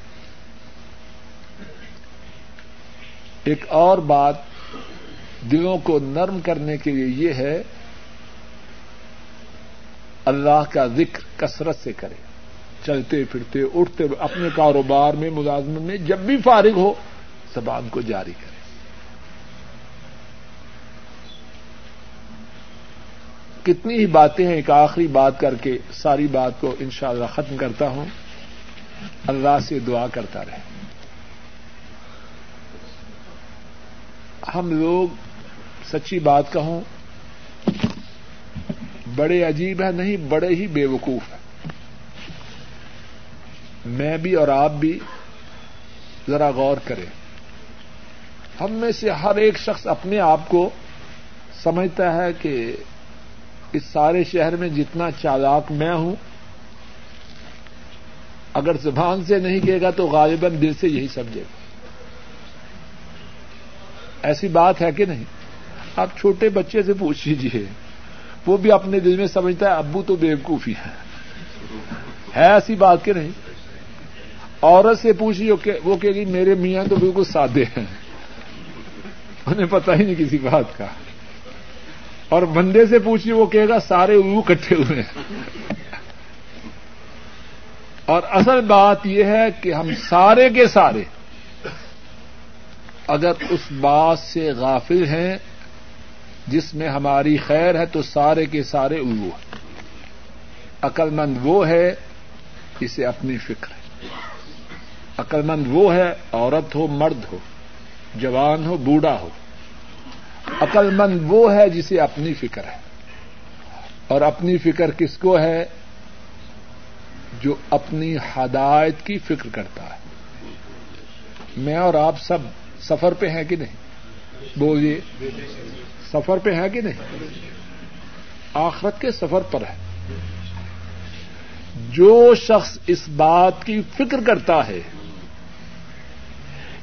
ایک اور بات دلوں کو نرم کرنے کے لیے یہ ہے، اللہ کا ذکر کثرت سے کرے۔ چلتے پھرتے، اٹھتے، اپنے کاروبار میں، ملازمت میں، جب بھی فارغ ہو، زبان کو جاری کرے۔ کتنی ہی باتیں ہیں، ایک آخری بات کر کے ساری بات کو انشاءاللہ ختم کرتا ہوں۔ اللہ سے دعا کرتا رہے۔ ہم لوگ سچی بات کہوں، بڑے عجیب ہے نہیں، بڑے ہی بے وقوف ہیں۔ میں بھی اور آپ بھی ذرا غور کریں۔ ہم میں سے ہر ایک شخص اپنے آپ کو سمجھتا ہے کہ اس سارے شہر میں جتنا چالاک میں ہوں، اگر زبان سے نہیں کہے گا تو غالباً دل سے یہی سمجھے گا۔ ایسی بات ہے کہ نہیں؟ آپ چھوٹے بچے سے پوچھ لیجیے وہ بھی اپنے دل میں سمجھتا ہے، ابو تو بےوقوفی ہے ہے ایسی بات کہ نہیں؟ عورت سے پوچھی وہ کہ گی، میرے میاں تو بالکل سادے ہیں۔ انہیں پتہ ہی نہیں کسی بات کا۔ اور بندے سے پوچھیے وہ کہے گا سارے الو کٹھے ہوئے ہیں۔ اور اصل بات یہ ہے کہ ہم سارے کے سارے اگر اس بات سے غافل ہیں، جس میں ہماری خیر ہے تو سارے کے سارے الو ہیں۔ عقل مند وہ ہے جسے اپنی فکر ہے۔ عقل مند وہ ہے، عورت ہو، مرد ہو، جوان ہو، بوڑھا ہو۔ عقل مند وہ ہے جسے اپنی فکر ہے۔ اور اپنی فکر کس کو ہے؟ جو اپنی ہدایت کی فکر کرتا ہے۔ میں اور آپ سب سفر پہ ہیں کہ نہیں؟ بولیے، سفر پہ ہے کہ نہیں؟ آخرت کے سفر پر ہے۔ جو شخص اس بات کی فکر کرتا ہے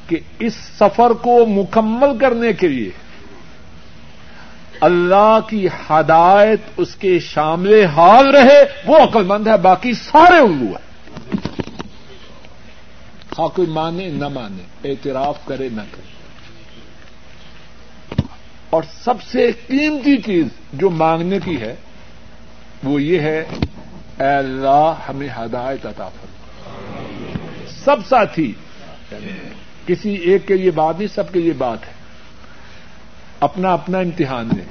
کہ اس سفر کو مکمل کرنے کے لیے اللہ کی ہدایت اس کے شامل حال رہے، وہ عقل مند ہے، باقی سارے الو ہیں۔ خا کوئی مانے نہ مانے، اعتراف کرے نہ کرے۔ اور سب سے قیمتی چیز جو مانگنے کی ہے، وہ یہ ہے، اے اللہ، ہمیں ہدایت عطا فرما۔ سب ساتھی، کسی ایک کے لیے بات نہیں، سب کے لیے بات ہے۔ اپنا اپنا امتحان لیں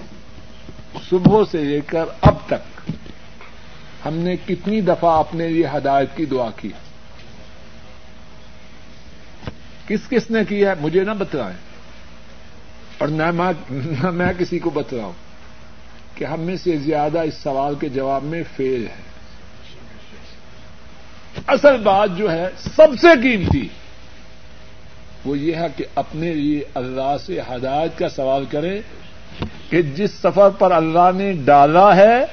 صبح سے لے کر اب تک ہم نے کتنی دفعہ اپنے لیے ہدایت کی دعا کی۔ کس کس نے کی ہے؟ مجھے نہ بتلائیں۔ اور نہ میں کسی کو بتلاؤں کہ ہم میں سے زیادہ اس سوال کے جواب میں فیل ہے۔ اصل بات جو ہے، سب سے قیمتی۔ وہ یہ ہے کہ اپنے لیے اللہ سے ہدایت کا سوال کرے کہ جس سفر پر اللہ نے ڈالا ہے،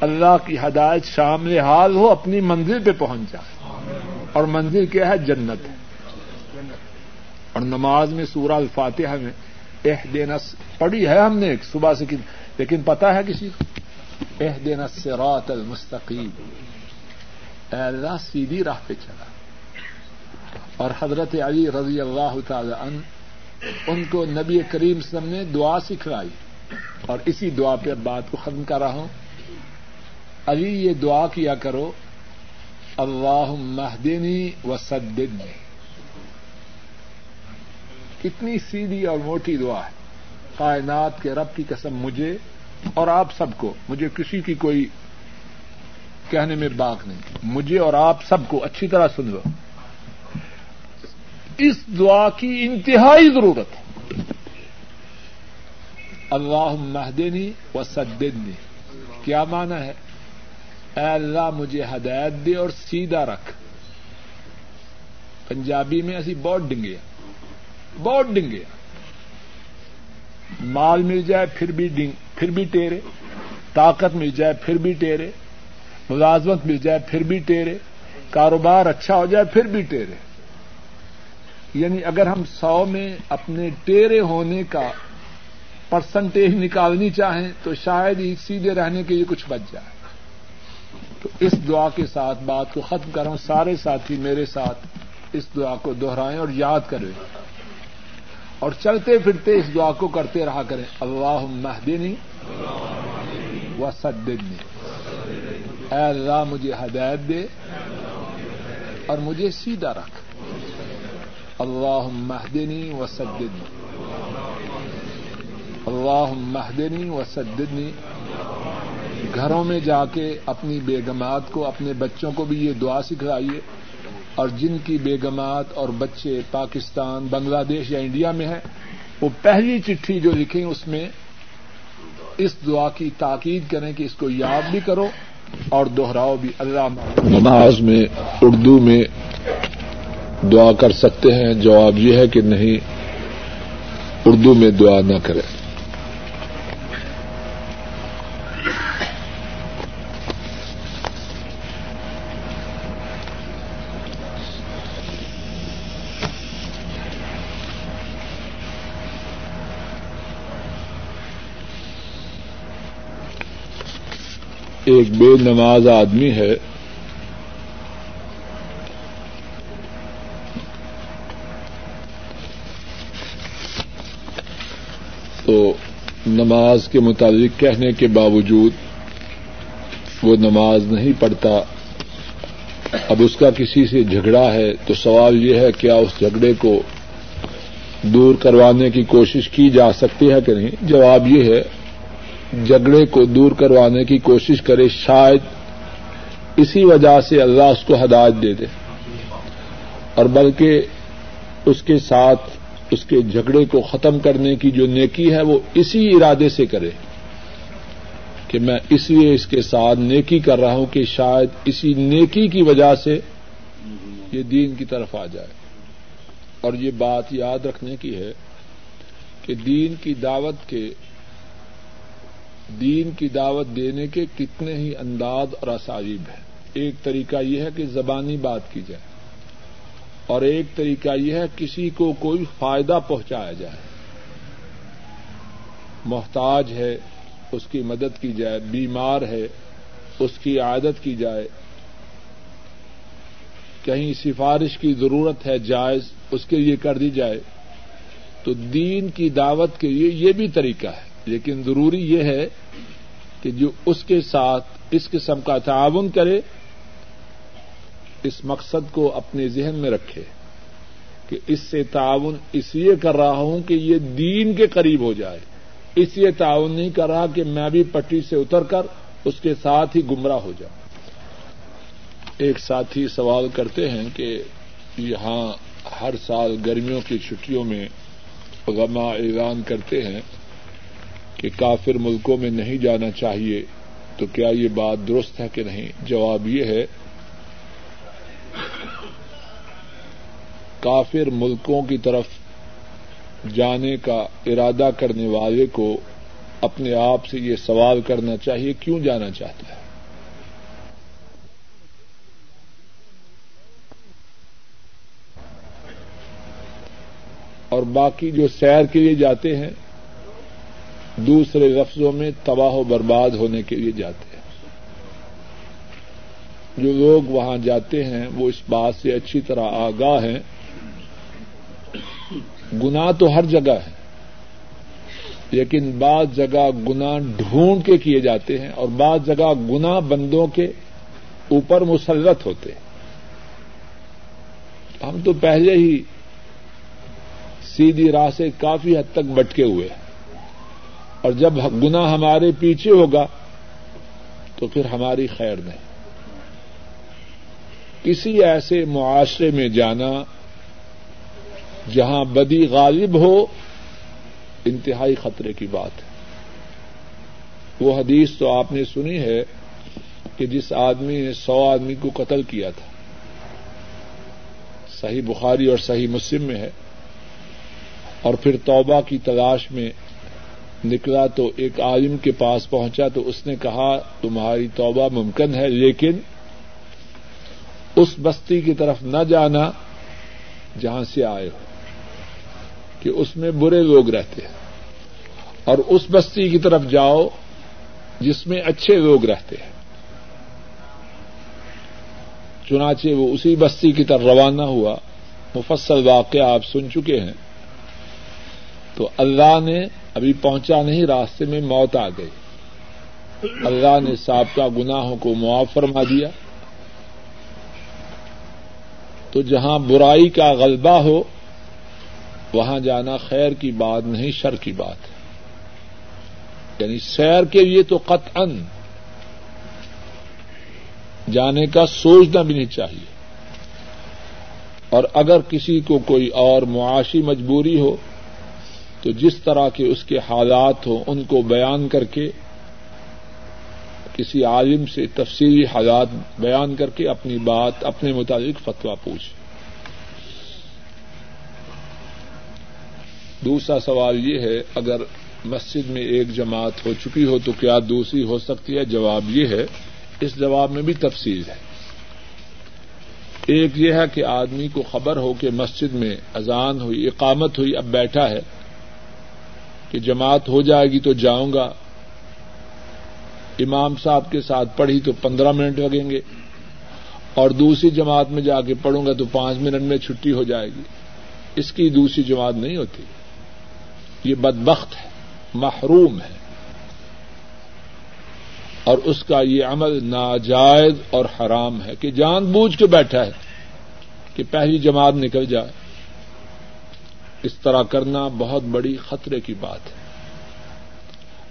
اللہ کی ہدایت شامل حال ہو، اپنی منزل پہ پہنچ جائے اور منزل کیا ہے؟ جنت۔ ہے اور نماز میں سورہ الفاتحہ میں اح دینا پڑھی ہے ہم نے صبح سے لیکن پتا ہے کسی کو؟ اح دینا سرات المستقیم اللہ، سیدھی راہ پہ چلا۔ اور حضرت علی رضی اللہ تعالی عنہ، ان کو نبی کریم وسلم نے دعا سکھلائی۔ اور اسی دعا پہ بات کو ختم کر رہا ہوں۔ علی، یہ دعا کیا کرو۔ اللہ مہدنی و سدنی کتنی سیدھی اور موٹی دعا ہے۔ کائنات کے رب کی قسم مجھے اور آپ سب کو، مجھے کسی کی کوئی کہنے میں باغ نہیں۔ مجھے اور آپ سب کو اچھی طرح سن لو۔ اس دعا کی انتہائی ضرورت ہے۔ اللہ مہدنی و سدنی کیا مانا ہے؟ اے اللہ، مجھے ہدایت دے اور سیدھا رکھ۔ پنجابی میں ایسی بہت ڈنگیا بہت ڈنگیا مال مل جائے پھر بھی ڈنگ، پھر بھی ٹیرے۔ طاقت مل جائے پھر بھی ٹیرے۔ ملازمت مل جائے پھر بھی ٹیرے۔ کاروبار اچھا ہو جائے پھر بھی ٹیرے۔ یعنی اگر ہم سو میں اپنے ٹیرے ہونے کا پرسنٹیج نکالنی چاہیں تو شاید ہی سیدھے رہنے کے لیے کچھ بچ جائے۔ تو اس دعا کے ساتھ بات کو ختم کروں سارے ساتھی میرے ساتھ اس دعا کو دوہرائیں اور یاد کریں۔ اور چلتے پھرتے اس دعا کو کرتے رہا کریں۔ اللہ مہدنی و سدنی اے اللہ مجھے ہدایت دے اور مجھے سیدھا رکھ۔ اللہ مہدنی و سدنی اللہ مہدنی و سدنی گھروں میں جا کے اپنی بیگمات کو، اپنے بچوں کو بھی یہ دعا سکھلائیے۔ اور جن کی بیگمات اور بچے پاکستان، بنگلہ دیش یا انڈیا میں ہیں، وہ پہلی چٹھی جو لکھیں اس میں، اس دعا کی تاکید کریں کہ اس کو یاد بھی کرو اور دوہراؤ بھی۔ اللہ نماز میں، اردو میں دعا کر سکتے ہیں۔ جواب یہ ہے کہ نہیں، اردو میں دعا نہ کریں۔ ایک بے نماز آدمی ہے۔ تو نماز کے متعلق کہنے کے باوجود وہ نماز نہیں پڑھتا۔ اب اس کا کسی سے جھگڑا ہے تو سوال یہ ہے کیا اس جھگڑے کو دور کروانے کی کوشش کی جا سکتی ہے کہ نہیں؟ جواب یہ ہے، جھگڑے کو دور کروانے کی کوشش کرے شاید اسی وجہ سے اللہ اس کو ہدایت دے دے۔ اور بلکہ اس کے ساتھ اس کے جھگڑے کو ختم کرنے کی جو نیکی ہے وہ اسی ارادے سے کرے کہ میں اس لیے اس کے ساتھ نیکی کر رہا ہوں کہ شاید اسی نیکی کی وجہ سے یہ دین کی طرف آ جائے۔ اور یہ بات یاد رکھنے کی ہے کہ دین کی دعوت کے دین کی دعوت دینے کے کتنے ہی انداز اور اسالیب ہیں۔ ایک طریقہ یہ ہے کہ زبانی بات کی جائے۔ اور ایک طریقہ یہ ہے کسی کو کوئی فائدہ پہنچایا جائے۔ محتاج ہے، اس کی مدد کی جائے، بیمار ہے، اس کی عادت کی جائے۔ کہیں سفارش کی ضرورت ہے، جائز، اس کے لیے کر دی جائے۔ تو دین کی دعوت کے لیے یہ بھی طریقہ ہے۔ لیکن ضروری یہ ہے کہ جو اس کے ساتھ اس قسم کا تعاون کرے اس مقصد کو اپنے ذہن میں رکھے کہ اس سے تعاون اس لیے کر رہا ہوں کہ یہ دین کے قریب ہو جائے۔ اس لیے تعاون نہیں کر رہا کہ میں بھی پٹری سے اتر کر اس کے ساتھ ہی گمراہ ہو جاؤں۔ ایک ساتھی سوال کرتے ہیں کہ یہاں ہر سال گرمیوں کی چھٹیوں میں غما اعلان کرتے ہیں کہ کافر ملکوں میں نہیں جانا چاہیے تو کیا یہ بات درست ہے کہ نہیں؟ جواب یہ ہے کافر ملکوں کی طرف جانے کا ارادہ کرنے والے کو اپنے آپ سے یہ سوال کرنا چاہیے، کیوں جانا چاہتا ہے؟ اور باقی جو سیر کے لیے جاتے ہیں، دوسرے لفظوں میں تباہ و برباد ہونے کے لیے جاتے ہیں۔ جو لوگ وہاں جاتے ہیں وہ اس بات سے اچھی طرح آگاہ ہیں۔ گنا تو ہر جگہ ہے، لیکن بعض جگہ گنا ڈھونڈ کے کیے جاتے ہیں اور بعض جگہ گنا بندوں کے اوپر مسلط ہوتے ہیں۔ ہم تو پہلے ہی سیدھی راہ سے کافی حد تک بٹکے ہوئے ہیں۔ اور جب گنا ہمارے پیچھے ہوگا تو پھر ہماری خیر نہیں۔ کسی ایسے معاشرے میں جانا جہاں بدی غالب ہو، انتہائی خطرے کی بات ہے۔ وہ حدیث تو آپ نے سنی ہے کہ جس آدمی نے سو آدمی کو قتل کیا تھا، صحیح بخاری اور صحیح مسلم میں ہے، اور پھر توبہ کی تلاش میں نکلا تو ایک عالم کے پاس پہنچا تو اس نے کہا، تمہاری توبہ ممکن ہے، لیکن اس بستی کی طرف نہ جانا جہاں سے آئے ہو، کہ اس میں برے لوگ رہتے ہیں۔ اور اس بستی کی طرف جاؤ جس میں اچھے لوگ رہتے ہیں۔ چنانچہ وہ اسی بستی کی طرف روانہ ہوا۔ مفصل واقعہ آپ سن چکے ہیں۔ تو اللہ نے ابھی پہنچا نہیں، راستے میں موت آ گئی۔ اللہ نے سابقہ گناہوں کو معاف فرما دیا۔ تو جہاں برائی کا غلبہ ہو، وہاں جانا خیر کی بات نہیں، شر کی بات۔ ہے یعنی سیر کے لیے تو قطعا جانے کا سوچنا بھی نہیں چاہیے۔ اور اگر کسی کو کوئی اور معاشی مجبوری ہو، تو جس طرح کے اس کے حالات ہوں، ان کو بیان کر کے کسی عالم سے تفصیلی حالات بیان کر کے اپنی بات، اپنے مطابق فتوا پوچھ۔ دوسرا سوال یہ ہے، اگر مسجد میں ایک جماعت ہو چکی ہو تو کیا دوسری ہو سکتی ہے؟ جواب یہ ہے، اس جواب میں بھی تفصیل ہے۔ ایک یہ ہے کہ آدمی کو خبر ہو کہ مسجد میں اذان ہوئی، اقامت ہوئی، اب بیٹھا ہے کہ جماعت ہو جائے گی تو جاؤں گا امام صاحب کے ساتھ پڑھی تو پندرہ منٹ لگیں گے اور دوسری جماعت میں جا کے پڑھوں گا تو پانچ منٹ میں چھٹی ہو جائے گی۔ اس کی دوسری جماعت نہیں ہوتی۔ یہ بدبخت ہے، محروم ہے۔ اور اس کا یہ عمل ناجائز اور حرام ہے کہ جان بوجھ کے بیٹھا ہے کہ پہلی جماعت نکل جائے۔ اس طرح کرنا بہت بڑی خطرے کی بات ہے۔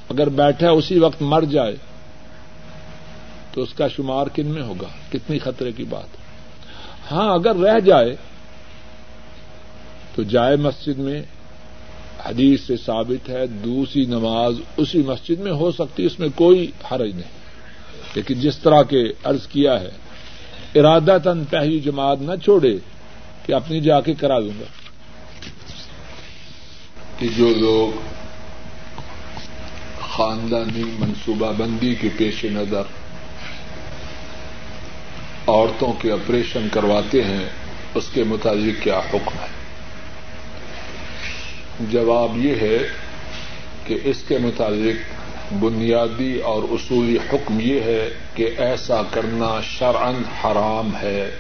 اگر بیٹھا اسی وقت مر جائے۔ تو اس کا شمار کن میں ہوگا؟ کتنی خطرے کی بات ہاں اگر رہ جائے، تو جائے مسجد میں حدیث سے ثابت ہے، دوسری نماز اسی مسجد میں ہو سکتی، اس میں کوئی حرج نہیں۔ لیکن جس طرح کے عرض کیا ہے ارادہ تن پہلی جماعت نہ چھوڑے کہ اپنی جا کے کرا دوں گا۔ کہ جو لوگ خاندانی منصوبہ بندی کے پیش نظر عورتوں کے آپریشن کرواتے ہیں، اس کے متعلق کیا حکم ہے؟ جواب یہ ہے کہ اس کے متعلق بنیادی اور اصولی حکم یہ ہے کہ ایسا کرنا شرعن حرام ہے۔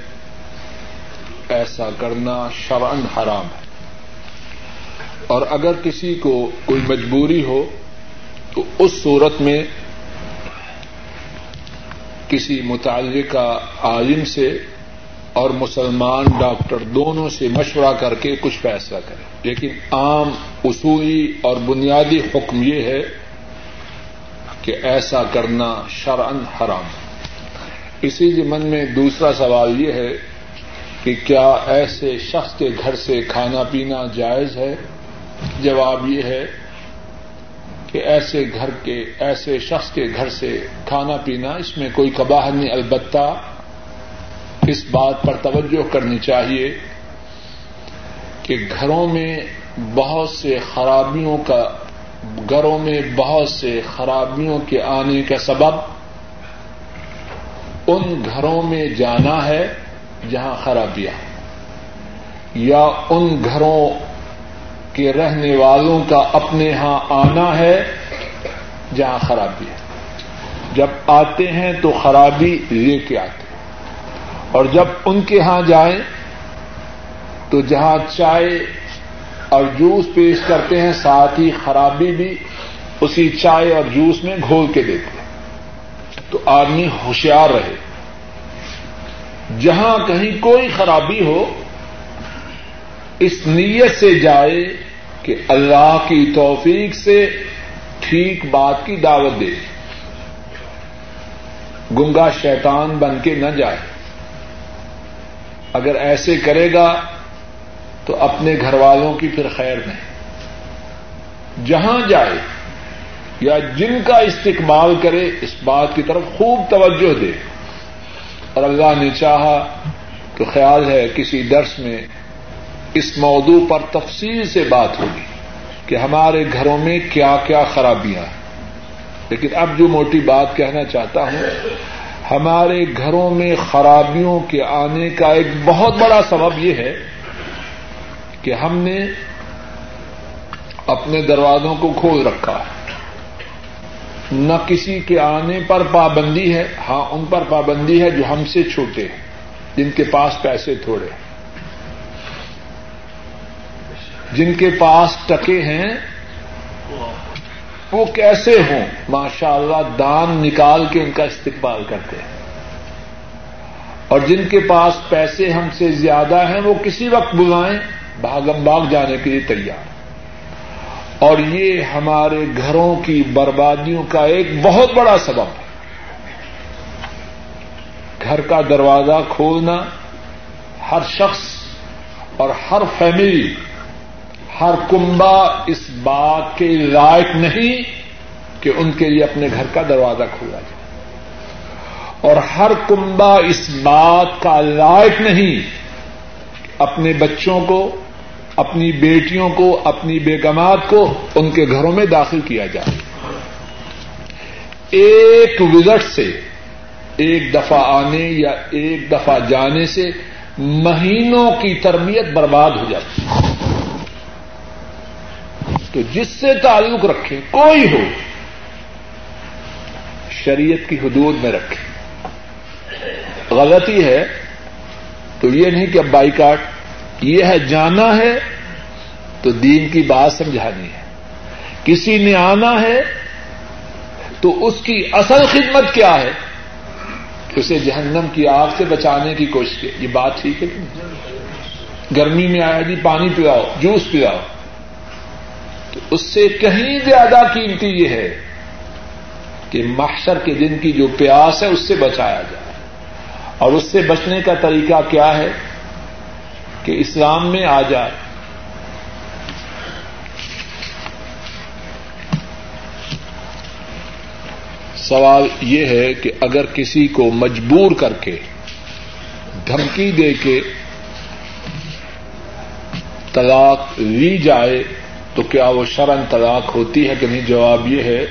ایسا کرنا شرعن حرام ہے۔ اور اگر کسی کو کوئی مجبوری ہو، تو اس صورت میں کسی متعلقہ عالم سے اور مسلمان ڈاکٹر دونوں سے مشورہ کر کے کچھ فیصلہ کریں۔ لیکن عام اصولی اور بنیادی حکم یہ ہے کہ ایسا کرنا شرعن حرام اسی من میں دوسرا سوال یہ ہے کہ کیا ایسے شخص کے گھر سے کھانا پینا جائز ہے؟ جواب یہ ہے کہ ایسے گھر کے، ایسے شخص کے گھر سے کھانا پینا اس میں کوئی کباہ نہیں، البتہ اس بات پر توجہ کرنی چاہیے کہ گھروں میں بہت سے خرابیوں کا، گھروں میں بہت سے خرابیوں کے آنے کا سبب ان گھروں میں جانا ہے جہاں خرابیاں، یا ان گھروں کے رہنے والوں کا اپنے ہاں آنا ہے، جہاں خرابی ہے۔ جب آتے ہیں تو خرابی لے کے آتے اور جب ان کے ہاں جائیں تو جہاں چائے اور جوس پیش کرتے ہیں، ساتھ ہی خرابی بھی اسی چائے اور جوس میں گھول کے دیتے ہیں۔ تو آدمی ہوشیار رہے۔ جہاں کہیں کوئی خرابی ہو، اس نیت سے جائے کہ اللہ کی توفیق سے ٹھیک بات کی دعوت دے۔ گنگا شیطان بن کے نہ جائے۔ اگر ایسے کرے گا تو اپنے گھر والوں کی پھر خیر نہیں۔ جہاں جائے یا جن کا استقبال کرے، اس بات کی طرف خوب توجہ دے۔ اور اللہ نے چاہا تو خیال ہے کسی درس میں اس موضوع پر تفصیل سے بات ہوگی کہ ہمارے گھروں میں کیا کیا خرابیاں ہیں۔ لیکن اب جو موٹی بات کہنا چاہتا ہوں، ہمارے گھروں میں خرابیوں کے آنے کا ایک بہت بڑا سبب یہ ہے کہ ہم نے اپنے دروازوں کو کھول رکھا ہے۔ نہ کسی کے آنے پر پابندی ہے ہاں ان پر پابندی ہے جو ہم سے چھوٹے ہیں، جن کے پاس پیسے تھوڑے ہیں۔ جن کے پاس ٹکے ہیں، وہ کیسے ہوں؟ ماشاء اللہ دان نکال کے ان کا استقبال کرتے ہیں۔ اور جن کے پاس پیسے ہم سے زیادہ ہیں، وہ کسی وقت بلائیں بھاگم باغ جانے کے لیے تیار۔ اور یہ ہمارے گھروں کی بربادیوں کا ایک بہت بڑا سبب ہے۔ گھر کا دروازہ کھولنا ہر شخص اور ہر فیملی ہر کنبا اس بات کے لائق نہیں کہ ان کے لیے اپنے گھر کا دروازہ کھولا جائے۔ اور ہر کنبا اس بات کا لائق نہیں اپنے بچوں کو، اپنی بیٹیوں کو، اپنی بیگمات کو ان کے گھروں میں داخل کیا جائے۔ ایک وزٹ سے، ایک دفعہ آنے یا ایک دفعہ جانے سے مہینوں کی تربیت برباد ہو جاتی تو جس سے تعلق رکھے، کوئی ہو، شریعت کی حدود میں رکھے۔ غلطی ہے تو یہ نہیں کہ اب بائی کاٹ یہ ہے جانا ہے تو دین کی بات سمجھانی ہے۔ کسی نے آنا ہے تو اس کی اصل خدمت کیا ہے؟ اسے جہنم کی آگ سے بچانے کی کوشش کی۔ یہ بات ٹھیک ہے گرمی میں آیا جی پانی پلاؤ جوس پلاؤ تو اس سے کہیں زیادہ قیمتی یہ ہے کہ محشر کے دن کی جو پیاس ہے اس سے بچایا جائے۔ اور اس سے بچنے کا طریقہ کیا ہے کہ اسلام میں آ جائے۔ سوال یہ ہے کہ اگر کسی کو مجبور کر کے دھمکی دے کے طلاق لی جائے تو کیا وہ شرن طلاق ہوتی ہے کہ نہیں؟ جواب یہ ہے،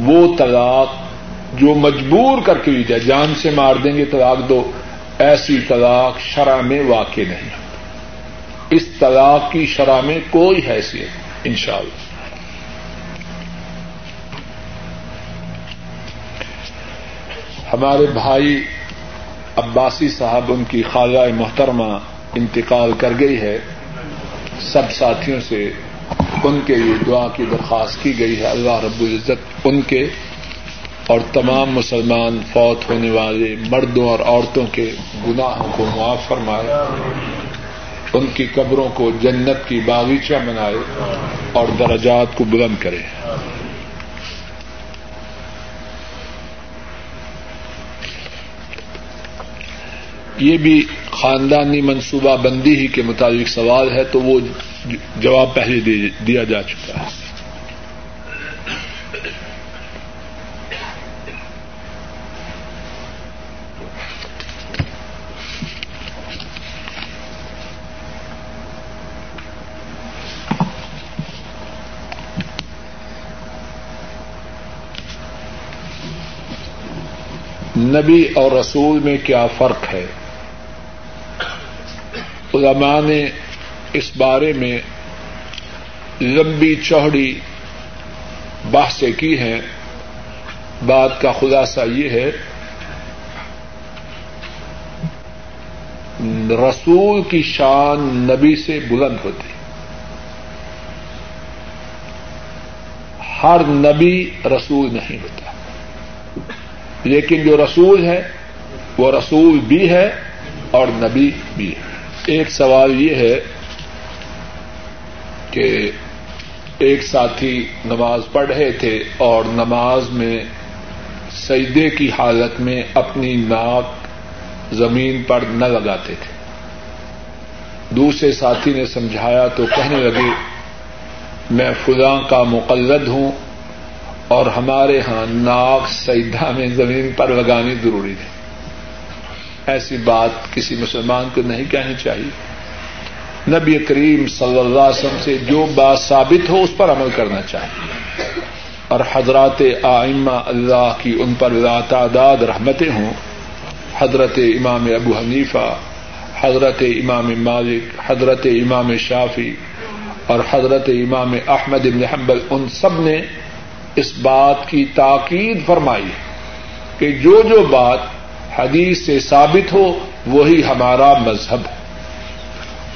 وہ طلاق جو مجبور کر کے لی جائے، جان سے مار دیں گے، طلاق دو۔ ایسی طلاق شرح میں واقع نہیں۔ اس طلاق کی شرح میں کوئی حیثیت ان شاء اللہ ہمارے بھائی عباسی صاحب، ان کی خالہ محترمہ انتقال کر گئی ہے۔ سب ساتھیوں سے ان کے لیے دعا کی درخواست کی گئی ہے۔ اللہ رب العزت ان کے اور تمام مسلمان فوت ہونے والے مردوں اور عورتوں کے گناہوں کو معاف فرمائے۔ ان کی قبروں کو جنت کی باغیچہ بنائے اور درجات کو بلند کرے۔ یہ بھی خاندانی منصوبہ بندی ہی کے مطابق سوال ہے، تو وہ جواب پہلے دیا جا چکا ہے۔ نبی اور رسول میں کیا فرق ہے؟ علماء نے اس بارے میں لمبی چوڑی بحثیں کی ہیں۔ بات کا خلاصہ یہ ہے، رسول کی شان نبی سے بلند ہوتی۔ ہر نبی رسول نہیں ہوتا۔ لیکن جو رسول ہے، وہ رسول بھی ہے اور نبی بھی ہے۔ ایک سوال یہ ہے کہ ایک ساتھی نماز پڑھ رہے تھے اور نماز میں سجدے کی حالت میں اپنی ناک زمین پر نہ لگاتے تھے۔ دوسرے ساتھی نے سمجھایا تو کہنے لگے، میں فلاں کا مقلد ہوں اور ہمارے ہاں ناک سجدہ میں زمین پر لگانی ضروری تھی ایسی بات کسی مسلمان کو نہیں کہنی چاہیے۔ نبی کریم صلی اللہ علیہ وسلم سے جو بات ثابت ہو اس پر عمل کرنا چاہیے۔ اور حضرات آئمہ اللہ کی ان پر تعداد رحمتیں ہوں۔ حضرت امام ابو حنیفہ، حضرت امام مالک، حضرت امام شافی اور حضرت امام احمد ابن حنبل، ان سب نے اس بات کی تاکید فرمائی کہ جو جو بات حدیث سے ثابت ہو، وہی ہمارا مذہب ہے۔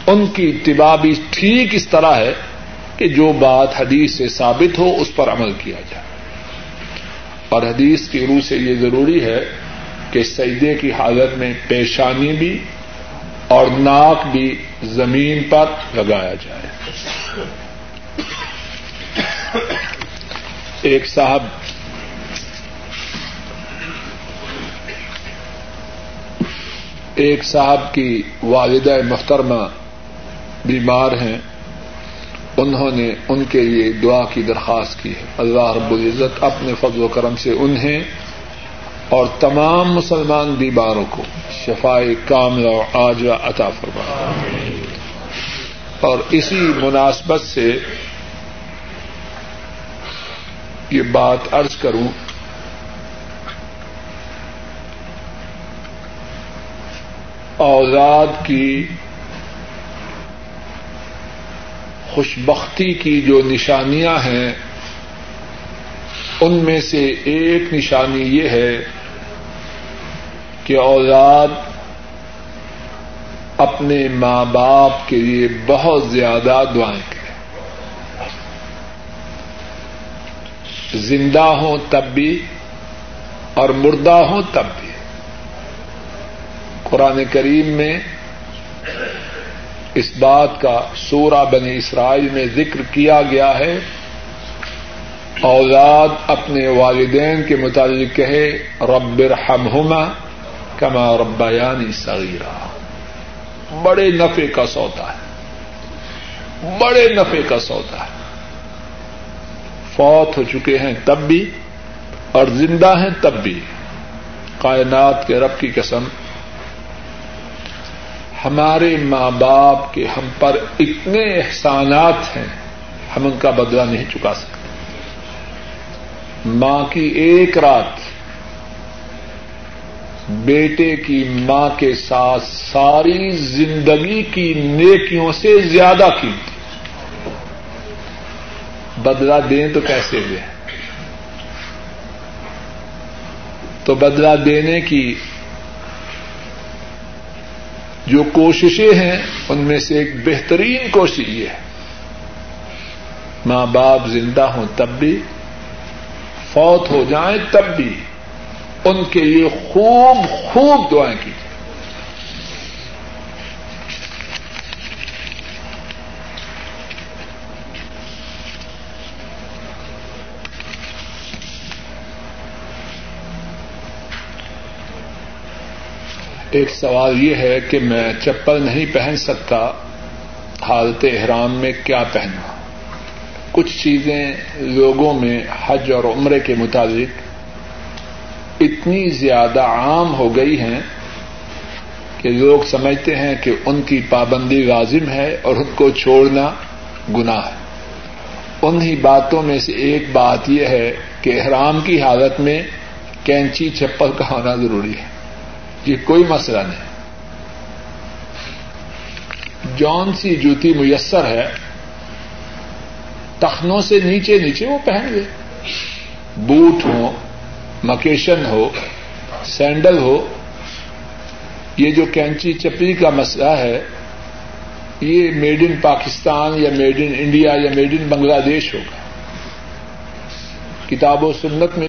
ان کی اتباع بھی ٹھیک اس طرح ہے کہ جو بات حدیث سے ثابت ہو، اس پر عمل کیا جائے۔ اور حدیث کی روح سے یہ ضروری ہے کہ سجدے کی حالت میں پیشانی بھی اور ناک بھی زمین پر لگایا جائے۔ ایک صاحب ایک صاحب کی والدہ محترمہ بیمار ہیں، انہوں نے ان کے لیے دعا کی درخواست کی ہے۔ اللہ رب العزت اپنے فضل و کرم سے انہیں اور تمام مسلمان بیماروں کو شفائی کام آج عطا فرما اور اسی مناسبت سے یہ بات ارض کروں اولاد کی خوشبختی کی جو نشانیاں ہیں، ان میں سے ایک نشانی یہ ہے کہ اولاد اپنے ماں باپ کے لیے بہت زیادہ دعائیں کریں زندہ ہوں تب بھی اور مردہ ہوں تب بھی۔ قرآن کریم میں اس بات کا سورہ بنی اسرائیل میں ذکر کیا گیا ہے۔ اولاد اپنے والدین کے متعلق کہے، رب ارحمہما کما ربیانی صغیرہ بڑے نفے کا سودا ہے۔ بڑے نفے کا سودا ہے۔ فوت ہو چکے ہیں تب بھی اور زندہ ہیں تب بھی۔ کائنات کے رب کی قسم ہمارے ماں باپ کے ہم پر اتنے احسانات ہیں، ہم ان کا بدلہ نہیں چکا سکتے۔ ماں کی ایک رات بیٹے کی ماں کے ساتھ ساری زندگی کی نیکیوں سے زیادہ کی بدلا دیں تو کیسے دیں؟ تو بدلا دینے کی جو کوششیں ہیں، ان میں سے ایک بہترین کوشش یہ ہے۔ ماں باپ زندہ ہوں تب بھی، فوت ہو جائیں تب بھی، ان کے لیے خوب خوب دعائیں کی۔ ایک سوال یہ ہے کہ میں چپل نہیں پہن سکتا، حالت احرام میں کیا پہنوں؟ کچھ چیزیں لوگوں میں حج اور عمرے کے مطابق اتنی زیادہ عام ہو گئی ہیں کہ لوگ سمجھتے ہیں کہ ان کی پابندی لازم ہے اور ان کو چھوڑنا گناہ ہے۔ انہی باتوں میں سے ایک بات یہ ہے کہ احرام کی حالت میں کینچی چپل کا ہونا ضروری ہے۔ یہ کوئی مسئلہ نہیں۔ جون سی جوتی میسر ہے، تخنوں سے نیچے نیچے وہ پہن گئے بوٹ ہو مکیشن ہو، سینڈل ہو، یہ جو کینچی چپری کا مسئلہ ہے، یہ میڈ ان پاکستان یا میڈ ان انڈیا یا میڈ ان بنگلہ دیش ہوگا۔ کتاب و سنت میں